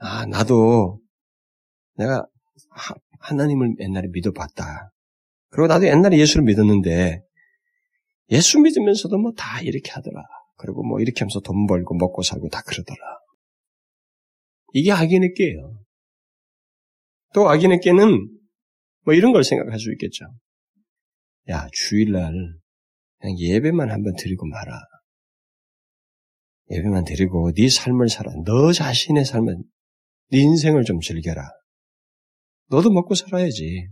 A: 아, 나도 내가 하나님을 옛날에 믿어봤다. 그리고 나도 옛날에 예수를 믿었는데 예수 믿으면서도 뭐 다 이렇게 하더라. 그리고 뭐 이렇게 하면서 돈 벌고 먹고 살고 다 그러더라. 이게 악인의 꾀예요. 또 악인의 꾀는 뭐 이런 걸 생각할 수 있겠죠. 야, 주일날 그냥 예배만 한번 드리고 말아. 예배만 드리고 네 삶을 살아. 너 자신의 삶을, 네 인생을 좀 즐겨라. 너도 먹고 살아야지.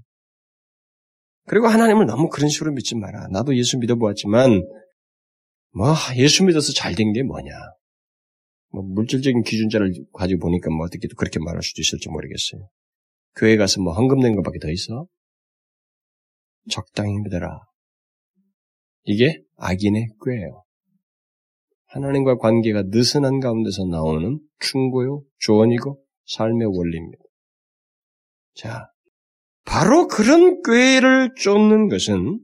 A: 그리고 하나님을 너무 그런 식으로 믿지 마라. 나도 예수 믿어보았지만, 뭐, 예수 믿어서 잘 된 게 뭐냐. 뭐, 물질적인 기준자를 가지고 보니까 뭐 어떻게 그렇게 말할 수도 있을지 모르겠어요. 교회 가서 뭐 헌금 낸 것밖에 더 있어? 적당히 믿어라. 이게 악인의 꾀예요. 하나님과 관계가 느슨한 가운데서 나오는 충고요, 조언이고 삶의 원리입니다. 자, 바로 그런 꾀를 쫓는 것은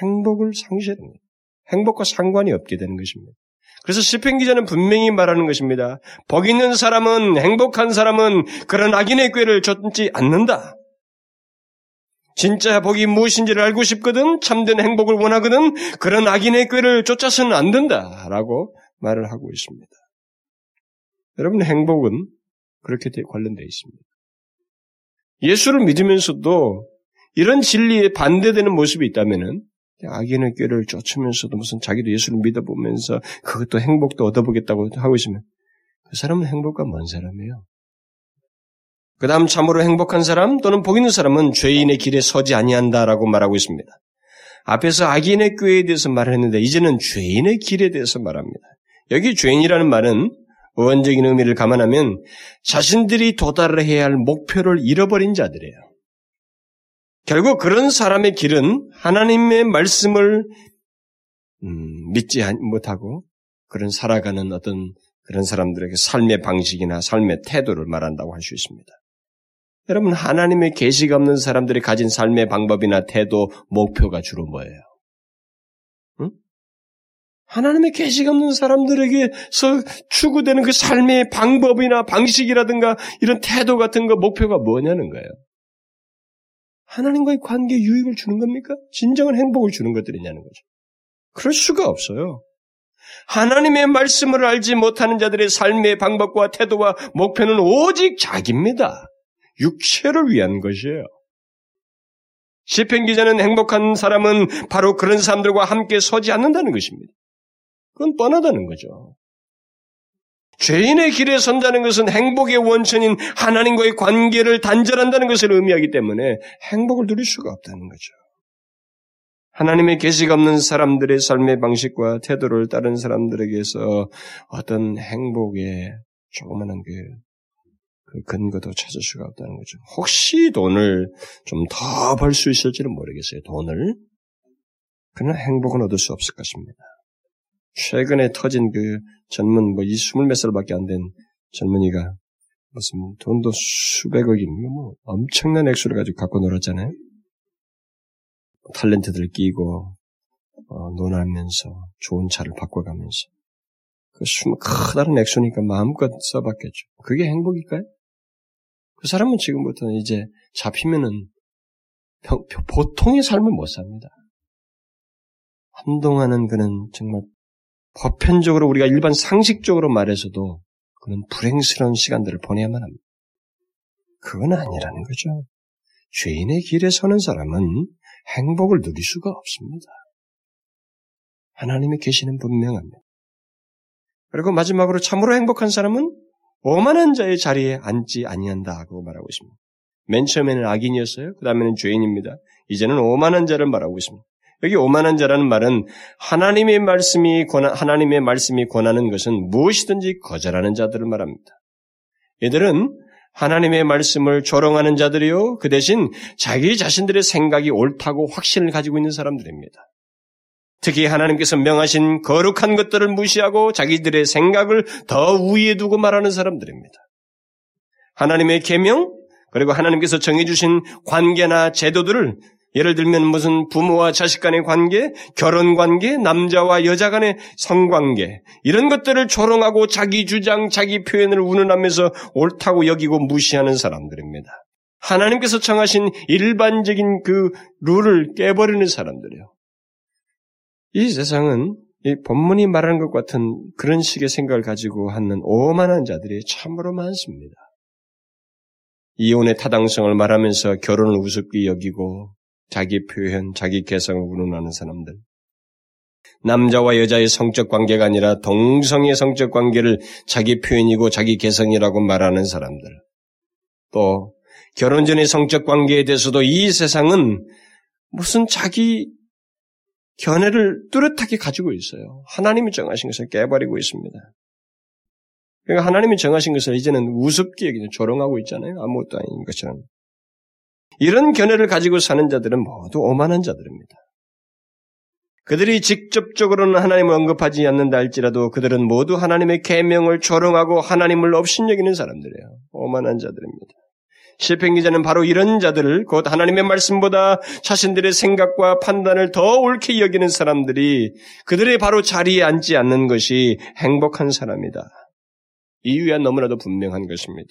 A: 행복을 상실합니다. 행복과 상관이 없게 되는 것입니다. 그래서 시편 기자는 분명히 말하는 것입니다. 복 있는 사람은 행복한 사람은 그런 악인의 꾀를 쫓지 않는다. 진짜 복이 무엇인지를 알고 싶거든 참된 행복을 원하거든 그런 악인의 꾀를 쫓아서는 안 된다라고 말을 하고 있습니다. 여러분 행복은 그렇게 관련되어 있습니다. 예수를 믿으면서도 이런 진리에 반대되는 모습이 있다면은 악인의 꾀를 쫓으면서도 무슨 자기도 예수를 믿어보면서 그것도 행복도 얻어보겠다고 하고 있으면 그 사람은 행복과 먼 사람이에요. 그 다음 참으로 행복한 사람 또는 복 있는 사람은 죄인의 길에 서지 아니한다라고 말하고 있습니다. 앞에서 악인의 꾀에 대해서 말을 했는데 이제는 죄인의 길에 대해서 말합니다. 여기 죄인이라는 말은 원적인 의미를 감안하면 자신들이 도달해야 할 목표를 잃어버린 자들이에요. 결국 그런 사람의 길은 하나님의 말씀을 음, 믿지 못하고 그런 살아가는 어떤 그런 사람들에게 삶의 방식이나 삶의 태도를 말한다고 할 수 있습니다. 여러분 하나님의 계시가 없는 사람들이 가진 삶의 방법이나 태도, 목표가 주로 뭐예요? 하나님의 계시가 없는 사람들에게서 추구되는 그 삶의 방법이나 방식이라든가 이런 태도 같은 거 목표가 뭐냐는 거예요. 하나님과의 관계 유익을 주는 겁니까? 진정한 행복을 주는 것들이냐는 거죠. 그럴 수가 없어요. 하나님의 말씀을 알지 못하는 자들의 삶의 방법과 태도와 목표는 오직 자기입니다. 육체를 위한 것이에요. 시편 기자는 행복한 사람은 바로 그런 사람들과 함께 서지 않는다는 것입니다. 그건 뻔하다는 거죠. 죄인의 길에 선다는 것은 행복의 원천인 하나님과의 관계를 단절한다는 것을 의미하기 때문에 행복을 누릴 수가 없다는 거죠. 하나님의 계시가 없는 사람들의 삶의 방식과 태도를 따른 사람들에게서 어떤 행복의 조그마한 그, 그 근거도 찾을 수가 없다는 거죠. 혹시 돈을 좀 더 벌 수 있을지는 모르겠어요. 돈을. 그러나 행복은 얻을 수 없을 것입니다. 최근에 터진 그 젊은 뭐 이 스물 몇 살밖에 안 된 젊은이가 무슨 돈도 수백억이면 뭐 엄청난 액수를 가지고 갖고 놀았잖아요. 탤런트들 끼고 어, 논하면서 좋은 차를 바꿔가면서 그 수면 커다란 액수니까 마음껏 써봤겠죠. 그게 행복일까요? 그 사람은 지금부터는 이제 잡히면은 평, 보통의 삶을 못 삽니다. 한동안은 그는 정말 보편적으로 우리가 일반 상식적으로 말해서도 그런 불행스러운 시간들을 보내야만 합니다. 그건 아니라는 거죠. 죄인의 길에 서는 사람은 행복을 누릴 수가 없습니다. 하나님의 계시는 분명합니다. 그리고 마지막으로 참으로 행복한 사람은 오만한 자의 자리에 앉지 아니한다고 말하고 있습니다. 맨 처음에는 악인이었어요. 그 다음에는 죄인입니다. 이제는 오만한 자를 말하고 있습니다. 여기 오만한 자라는 말은 하나님의 말씀이 권하, 하나님의 말씀이 권하는 것은 무엇이든지 거절하는 자들을 말합니다. 이들은 하나님의 말씀을 조롱하는 자들이요 그 대신 자기 자신들의 생각이 옳다고 확신을 가지고 있는 사람들입니다. 특히 하나님께서 명하신 거룩한 것들을 무시하고 자기들의 생각을 더 우위에 두고 말하는 사람들입니다. 하나님의 계명 그리고 하나님께서 정해주신 관계나 제도들을 예를 들면 무슨 부모와 자식 간의 관계, 결혼 관계, 남자와 여자 간의 성관계, 이런 것들을 조롱하고 자기 주장, 자기 표현을 운운하면서 옳다고 여기고 무시하는 사람들입니다. 하나님께서 정하신 일반적인 그 룰을 깨버리는 사람들이요. 이 세상은 이 본문이 말하는 것 같은 그런 식의 생각을 가지고 하는 오만한 자들이 참으로 많습니다. 이혼의 타당성을 말하면서 결혼을 우습게 여기고 자기 표현, 자기 개성을 운운하는 사람들. 남자와 여자의 성적 관계가 아니라 동성의 성적 관계를 자기 표현이고 자기 개성이라고 말하는 사람들. 또 결혼 전의 성적 관계에 대해서도 이 세상은 무슨 자기 견해를 뚜렷하게 가지고 있어요. 하나님이 정하신 것을 깨버리고 있습니다. 그러니까 하나님이 정하신 것을 이제는 우습게 여기는 조롱하고 있잖아요. 아무것도 아닌 것처럼. 이런 견해를 가지고 사는 자들은 모두 오만한 자들입니다. 그들이 직접적으로는 하나님을 언급하지 않는다 할지라도 그들은 모두 하나님의 계명을 조롱하고 하나님을 업신여기는 사람들이에요. 오만한 자들입니다. 시편 기자는 바로 이런 자들을 곧 하나님의 말씀보다 자신들의 생각과 판단을 더 옳게 여기는 사람들이 그들의 바로 자리에 앉지 않는 것이 행복한 사람이다. 이유야 너무나도 분명한 것입니다.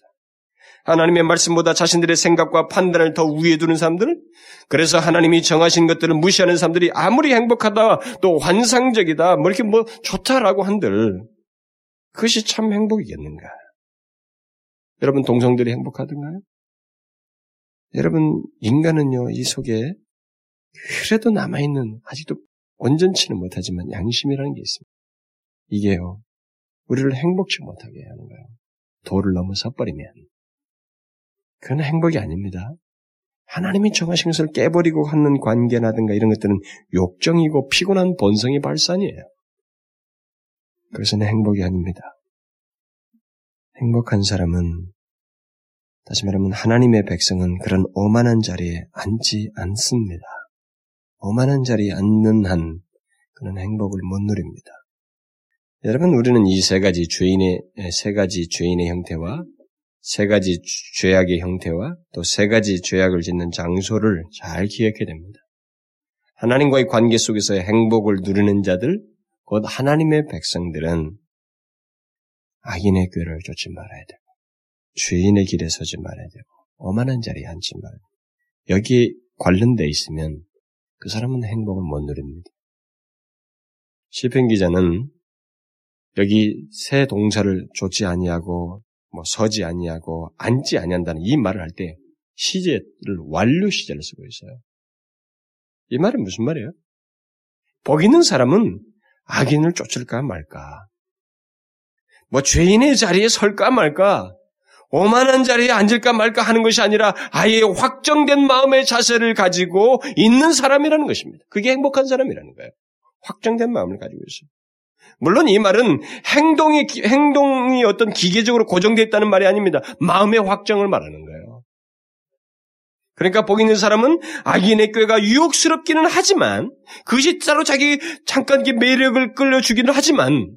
A: 하나님의 말씀보다 자신들의 생각과 판단을 더 위에 두는 사람들, 그래서 하나님이 정하신 것들을 무시하는 사람들이 아무리 행복하다, 또 환상적이다, 뭐 이렇게 뭐 좋다라고 한들, 그것이 참 행복이겠는가? 여러분, 동성들이 행복하던가요? 여러분, 인간은요, 이 속에 그래도 남아있는, 아직도 온전치는 못하지만 양심이라는 게 있습니다. 이게요, 우리를 행복치 못하게 하는 거예요. 도를 넘어서 버리면. 그건 행복이 아닙니다. 하나님이 정하신 것을 깨버리고 하는 관계라든가 이런 것들은 욕정이고 피곤한 본성의 발산이에요. 그것은 행복이 아닙니다. 행복한 사람은 다시 말하면 하나님의 백성은 그런 오만한 자리에 앉지 않습니다. 오만한 자리에 앉는 한 그는 행복을 못 누립니다. 여러분 우리는 이 세 가지 죄인의 세 가지 죄인의 형태와 세 가지 죄악의 형태와 또 세 가지 죄악을 짓는 장소를 잘 기억해야 됩니다. 하나님과의 관계 속에서의 행복을 누리는 자들, 곧 하나님의 백성들은 악인의 꾀를 쫓지 말아야 되고 죄인의 길에 서지 말아야 되고 오만한 자리에 앉지 되고 여기에 관련돼 있으면 그 사람은 행복을 못 누립니다. 시편 기자는 여기 새 동사를 좋지 아니하고 뭐 서지 아니하고 앉지 아니한다는 이 말을 할 때 시제를 완료 시제를 쓰고 있어요. 이 말은 무슨 말이에요? 복 있는 사람은 악인을 쫓을까 말까, 뭐 죄인의 자리에 설까 말까, 오만한 자리에 앉을까 말까 하는 것이 아니라 아예 확정된 마음의 자세를 가지고 있는 사람이라는 것입니다. 그게 행복한 사람이라는 거예요. 확정된 마음을 가지고 있어요. 물론 이 말은 행동이, 행동이 어떤 기계적으로 고정되어 있다는 말이 아닙니다. 마음의 확정을 말하는 거예요. 그러니까 복 있는 사람은 악인의 꾀가 유혹스럽기는 하지만 그것이 따로 자기 잠깐 매력을 끌려주기는 하지만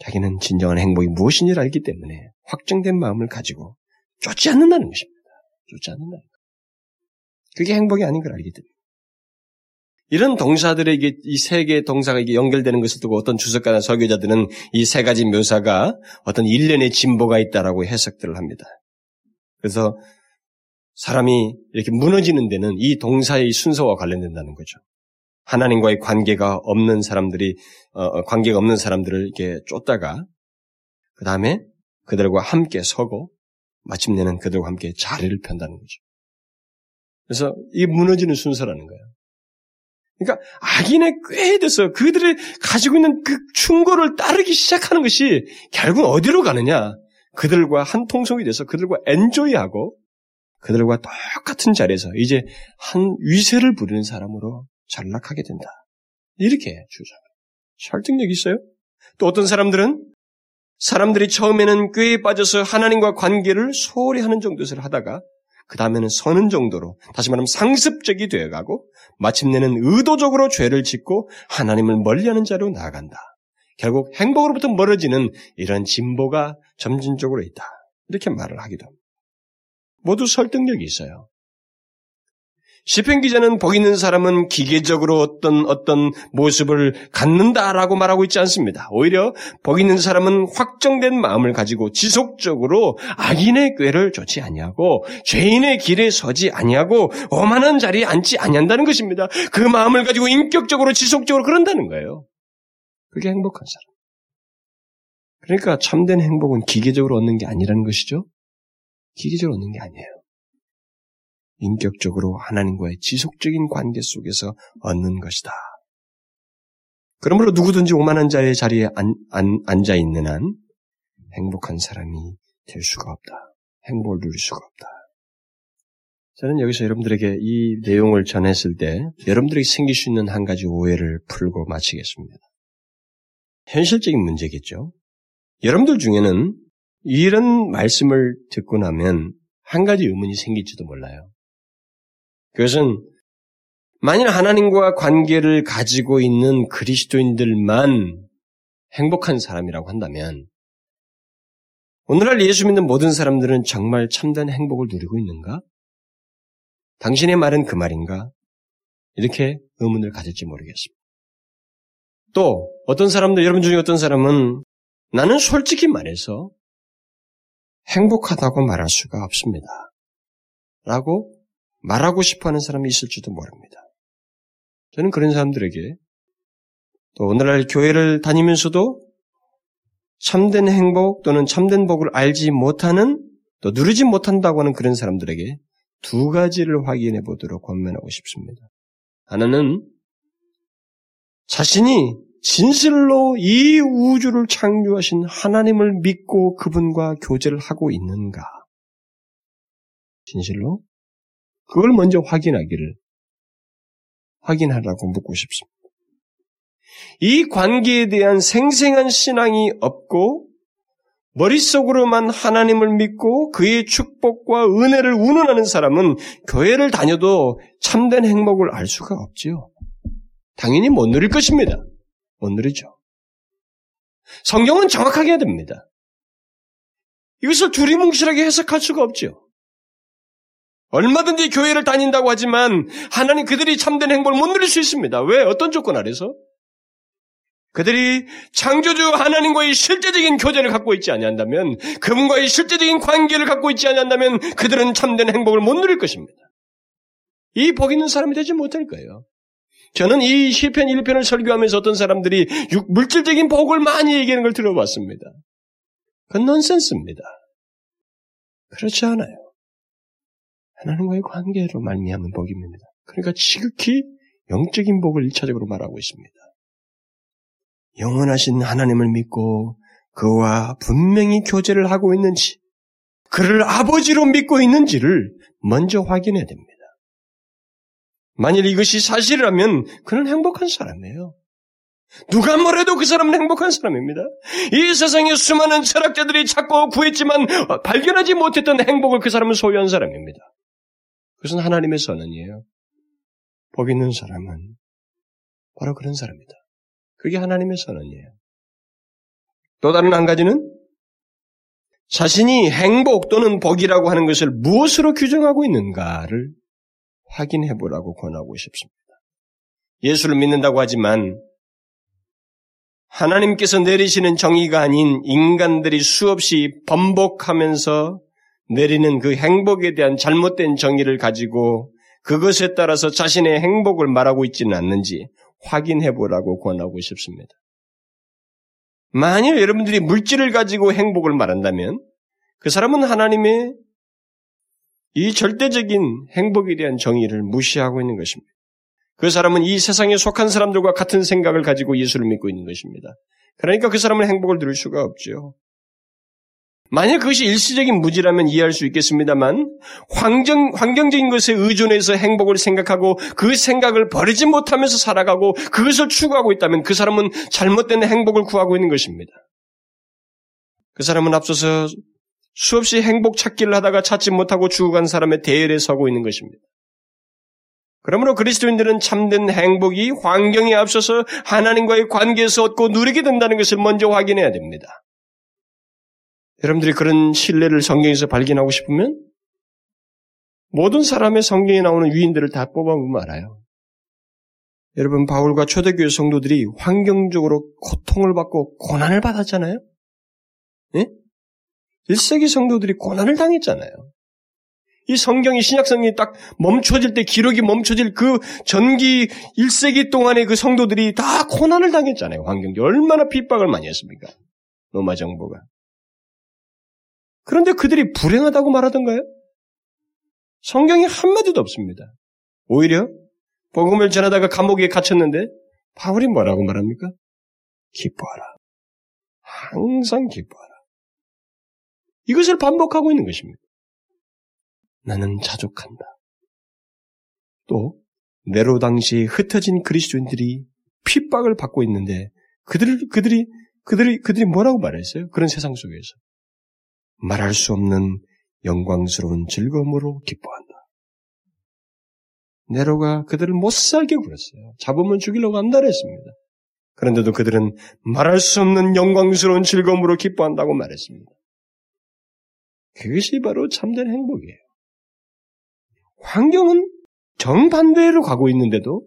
A: 자기는 진정한 행복이 무엇인지를 알기 때문에 확정된 마음을 가지고 쫓지 않는다는 것입니다. 쫓지 않는다는 것. 그게 행복이 아닌 걸 알기 때문에. 이런 동사들에게 이 세 개의 동사가 이게 연결되는 것을 두고 어떤 주석가나 설교자들은 이 세 가지 묘사가 어떤 일련의 진보가 있다라고 해석들을 합니다. 그래서 사람이 이렇게 무너지는 데는 이 동사의 순서와 관련된다는 거죠. 하나님과의 관계가 없는 사람들이 어, 어, 관계가 없는 사람들을 이렇게 쫓다가 그 다음에 그들과 함께 서고 마침내는 그들과 함께 자리를 편다는 거죠. 그래서 이 무너지는 순서라는 거예요. 그러니까 악인의 꾀에 대해서 그들이 가지고 있는 그 충고를 따르기 시작하는 것이 결국 어디로 가느냐? 그들과 한 통속이 돼서 그들과 엔조이하고 그들과 똑같은 자리에서 이제 한 위세를 부리는 사람으로 전락하게 된다. 이렇게 주장. 설득력 있어요? 또 어떤 사람들은 사람들이 처음에는 꾀에 빠져서 하나님과 관계를 소홀히 하는 정도를 하다가 그 다음에는 서는 정도로 다시 말하면 상습적이 되어가고 마침내는 의도적으로 죄를 짓고 하나님을 멀리하는 자로 나아간다. 결국 행복으로부터 멀어지는 이런 진보가 점진적으로 있다. 이렇게 말을 하기도 합니다. 모두 설득력이 있어요. 시편 기자는 복 있는 사람은 기계적으로 어떤 어떤 모습을 갖는다라고 말하고 있지 않습니다. 오히려 복 있는 사람은 확정된 마음을 가지고 지속적으로 악인의 꾀를 쫓지 아니하고 죄인의 길에 서지 아니하고 오만한 자리에 앉지 아니한다는 것입니다. 그 마음을 가지고 인격적으로 지속적으로 그런다는 거예요. 그게 행복한 사람. 그러니까 참된 행복은 기계적으로 얻는 게 아니라는 것이죠. 기계적으로 얻는 게 아니에요. 인격적으로 하나님과의 지속적인 관계 속에서 얻는 것이다. 그러므로 누구든지 오만한 자의 자리에 안, 안, 앉아 있는 한 행복한 사람이 될 수가 없다. 행복을 누릴 수가 없다. 저는 여기서 여러분들에게 이 내용을 전했을 때 여러분들에게 생길 수 있는 한 가지 오해를 풀고 마치겠습니다. 현실적인 문제겠죠. 여러분들 중에는 이런 말씀을 듣고 나면 한 가지 의문이 생길지도 몰라요. 그것은 만일 하나님과 관계를 가지고 있는 그리스도인들만 행복한 사람이라고 한다면 오늘날 예수 믿는 모든 사람들은 정말 참된 행복을 누리고 있는가? 당신의 말은 그 말인가? 이렇게 의문을 가질지 모르겠습니다. 또 어떤 사람들 여러분 중에 어떤 사람은 나는 솔직히 말해서 행복하다고 말할 수가 없습니다. 라고 말하고 싶어 하는 사람이 있을지도 모릅니다. 저는 그런 사람들에게 또 오늘날 교회를 다니면서도 참된 행복 또는 참된 복을 알지 못하는 또 누리지 못한다고 하는 그런 사람들에게 두 가지를 확인해 보도록 권면하고 싶습니다. 하나는 자신이 진실로 이 우주를 창조하신 하나님을 믿고 그분과 교제를 하고 있는가? 진실로 그걸 먼저 확인하기를 확인하라고 묻고 싶습니다. 이 관계에 대한 생생한 신앙이 없고 머릿속으로만 하나님을 믿고 그의 축복과 은혜를 운운하는 사람은 교회를 다녀도 참된 행복을 알 수가 없지요. 당연히 못 누릴 것입니다. 못 누리죠. 성경은 정확하게 해야 됩니다. 이것을 두리뭉실하게 해석할 수가 없죠. 얼마든지 교회를 다닌다고 하지만 하나님 그들이 참된 행복을 못 누릴 수 있습니다. 왜? 어떤 조건 아래서? 그들이 창조주 하나님과의 실제적인 교제를 갖고 있지 아니한다면 그분과의 실제적인 관계를 갖고 있지 아니한다면 그들은 참된 행복을 못 누릴 것입니다. 이 복 있는 사람이 되지 못할 거예요. 저는 이 시편 1편을 설교하면서 어떤 사람들이 물질적인 복을 많이 얘기하는 걸 들어봤습니다. 그건 넌센스입니다. 그렇지 않아요. 하나님과의 관계로 말미암은 복입니다. 그러니까 지극히 영적인 복을 일차적으로 말하고 있습니다. 영원하신 하나님을 믿고 그와 분명히 교제를 하고 있는지, 그를 아버지로 믿고 있는지를 먼저 확인해야 됩니다. 만일 이것이 사실이라면 그는 행복한 사람이에요. 누가 뭐래도 그 사람은 행복한 사람입니다. 이 세상에 수많은 철학자들이 찾고 구했지만 발견하지 못했던 행복을 그 사람은 소유한 사람입니다. 그것은 하나님의 선언이에요. 복 있는 사람은 바로 그런 사람이다. 그게 하나님의 선언이에요. 또 다른 한 가지는 자신이 행복 또는 복이라고 하는 것을 무엇으로 규정하고 있는가를 확인해 보라고 권하고 싶습니다. 예수를 믿는다고 하지만 하나님께서 내리시는 정의가 아닌 인간들이 수없이 번복하면서 내리는 그 행복에 대한 잘못된 정의를 가지고 그것에 따라서 자신의 행복을 말하고 있지는 않는지 확인해 보라고 권하고 싶습니다. 만일 여러분들이 물질을 가지고 행복을 말한다면 그 사람은 하나님의 이 절대적인 행복에 대한 정의를 무시하고 있는 것입니다. 그 사람은 이 세상에 속한 사람들과 같은 생각을 가지고 예수를 믿고 있는 것입니다. 그러니까 그 사람은 행복을 누릴 수가 없죠. 만약 그것이 일시적인 무지라면 이해할 수 있겠습니다만 환경, 환경적인 것에 의존해서 행복을 생각하고 그 생각을 버리지 못하면서 살아가고 그것을 추구하고 있다면 그 사람은 잘못된 행복을 구하고 있는 것입니다. 그 사람은 앞서서 수없이 행복 찾기를 하다가 찾지 못하고 죽어간 사람의 대열에 서고 있는 것입니다. 그러므로 그리스도인들은 참된 행복이 환경에 앞서서 하나님과의 관계에서 얻고 누리게 된다는 것을 먼저 확인해야 됩니다. 여러분들이 그런 신뢰를 성경에서 발견하고 싶으면 모든 사람의 성경에 나오는 위인들을 다 뽑아보면 알아요. 여러분 바울과 초대교회 성도들이 환경적으로 고통을 받고 고난을 받았잖아요. 예? 1세기 성도들이 고난을 당했잖아요. 이 성경이 신약 성경이 딱 멈춰질 때 기록이 멈춰질 그 전기 1세기 동안의 그 성도들이 다 고난을 당했잖아요. 환경적 얼마나 핍박을 많이 했습니까? 로마 정부가. 그런데 그들이 불행하다고 말하던가요? 성경이 한마디도 없습니다. 오히려 복음을 전하다가 감옥에 갇혔는데 바울이 뭐라고 말합니까? 기뻐하라. 항상 기뻐하라. 이것을 반복하고 있는 것입니다. 나는 자족한다. 또 네로 당시 흩어진 그리스도인들이 핍박을 받고 있는데 그들 그들이 그들이 그들이 뭐라고 말했어요? 그런 세상 속에서 말할 수 없는 영광스러운 즐거움으로 기뻐한다. 네로가 그들을 못 살게 굴었어요. 잡으면 죽이려고 안달했습니다. 그런데도 그들은 말할 수 없는 영광스러운 즐거움으로 기뻐한다고 말했습니다. 그것이 바로 참된 행복이에요. 환경은 정반대로 가고 있는데도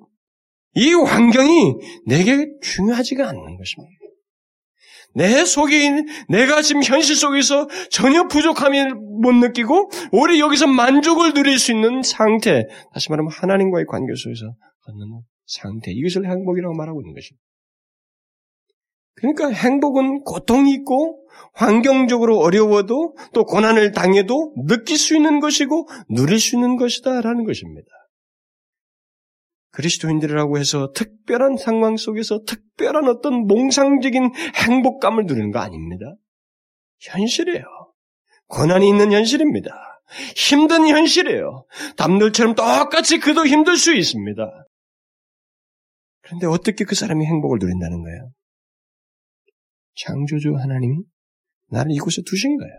A: 이 환경이 내게 중요하지가 않는 것입니다. 내 속에 있는, 내가 지금 현실 속에서 전혀 부족함을 못 느끼고, 오히려 여기서 만족을 누릴 수 있는 상태, 다시 말하면 하나님과의 관계 속에서 갖는 상태, 이것을 행복이라고 말하고 있는 것입니다. 그러니까 행복은 고통이 있고, 환경적으로 어려워도, 또 고난을 당해도 느낄 수 있는 것이고, 누릴 수 있는 것이다라는 것입니다. 그리스도인들이라고 해서 특별한 상황 속에서 특별한 어떤 몽상적인 행복감을 누리는 거 아닙니다. 현실이에요. 고난이 있는 현실입니다. 힘든 현실이에요. 남들처럼 똑같이 그도 힘들 수 있습니다. 그런데 어떻게 그 사람이 행복을 누린다는 거예요? 창조주 하나님이 나를 이곳에 두신 거예요.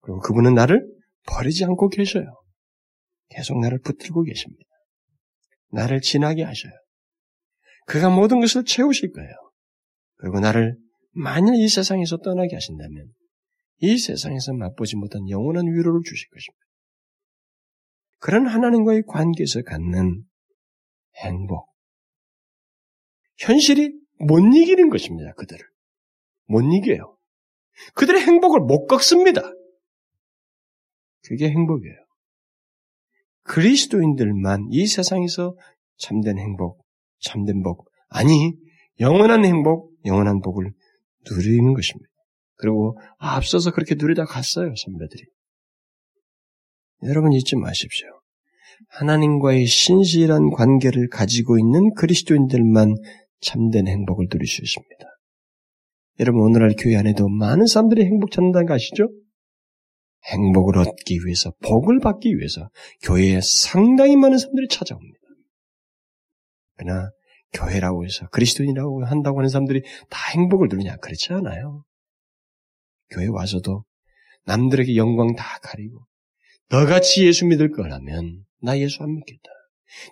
A: 그리고 그분은 나를 버리지 않고 계셔요. 계속 나를 붙들고 계십니다. 나를 지나게 하셔요. 그가 모든 것을 채우실 거예요. 그리고 나를 만일 이 세상에서 떠나게 하신다면 이 세상에서 맛보지 못한 영원한 위로를 주실 것입니다. 그런 하나님과의 관계에서 갖는 행복. 현실이 못 이기는 것입니다. 그들을. 못 이겨요. 그들의 행복을 못 꺾습니다. 그게 행복이에요. 그리스도인들만 이 세상에서 참된 행복, 참된 복, 아니, 영원한 행복, 영원한 복을 누리는 것입니다. 그리고 앞서서 그렇게 누리다 갔어요, 선배들이. 여러분 잊지 마십시오. 하나님과의 신실한 관계를 가지고 있는 그리스도인들만 참된 행복을 누릴 수 있습니다. 여러분 오늘날 교회 안에도 많은 사람들이 행복 찾는다는 거 아시죠? 행복을 얻기 위해서, 복을 받기 위해서 교회에 상당히 많은 사람들이 찾아옵니다. 그러나 교회라고 해서 그리스도인이라고 한다고 하는 사람들이 다 행복을 누리냐? 그렇지 않아요. 교회 와서도 남들에게 영광 다 가리고 너같이 예수 믿을 거라면 나 예수 안 믿겠다.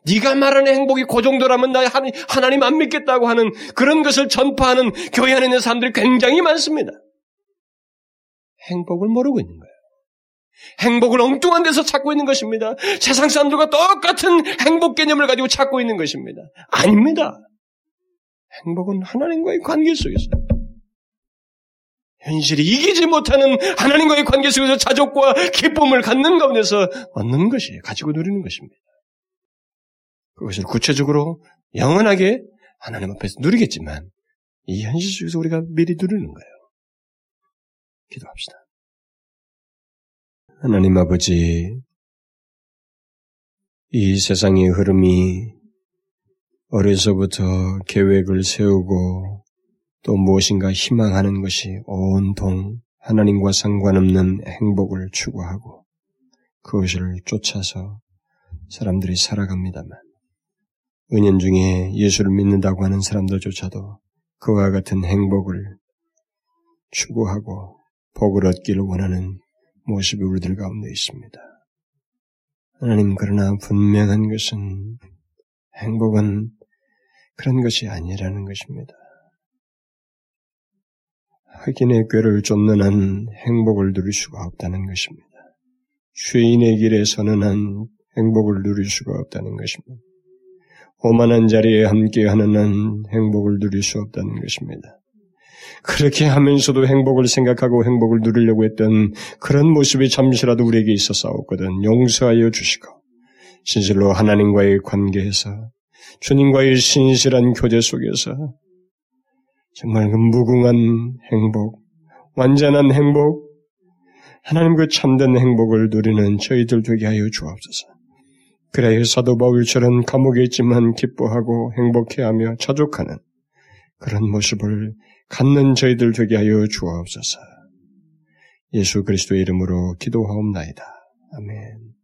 A: 네가 말하는 행복이 그 정도라면 나 하나님 안 믿겠다고 하는 그런 것을 전파하는 교회 안에 있는 사람들이 굉장히 많습니다. 행복을 모르고 있는 거예요. 행복을 엉뚱한 데서 찾고 있는 것입니다. 세상 사람들과 똑같은 행복 개념을 가지고 찾고 있는 것입니다. 아닙니다. 행복은 하나님과의 관계 속에서 현실이 이기지 못하는 하나님과의 관계 속에서 자족과 기쁨을 갖는 가운데서 얻는 것이 가지고 누리는 것입니다. 그것을 구체적으로 영원하게 하나님 앞에서 누리겠지만 이 현실 속에서 우리가 미리 누리는 거예요. 기도합시다. 하나님 아버지, 이 세상의 흐름이 어려서부터 계획을 세우고 또 무엇인가 희망하는 것이 온통 하나님과 상관없는 행복을 추구하고 그것을 쫓아서 사람들이 살아갑니다만 은연 중에 예수를 믿는다고 하는 사람들조차도 그와 같은 행복을 추구하고 복을 얻기를 원하는 모습이 우리들 가운데 있습니다. 하나님 그러나 분명한 것은 행복은 그런 것이 아니라는 것입니다. 흑인의 꾀를 쫓는 한 행복을 누릴 수가 없다는 것입니다. 죄인의 길에 서는 한 행복을 누릴 수가 없다는 것입니다. 오만한 자리에 함께하는 한 행복을 누릴 수 없다는 것입니다. 그렇게 하면서도 행복을 생각하고 행복을 누리려고 했던 그런 모습이 잠시라도 우리에게 있었사옵거든 용서하여 주시고 진실로 하나님과의 관계에서 주님과의 신실한 교제 속에서 정말 그 무궁한 행복, 완전한 행복, 하나님 그 참된 행복을 누리는 저희들 되게 하여 주옵소서. 그래야 사도 바울처럼 감옥에 있지만 기뻐하고 행복해하며 자족하는 그런 모습을 갖는 저희들 되게 하여 주옵소서. 예수 그리스도의 이름으로 기도하옵나이다. 아멘.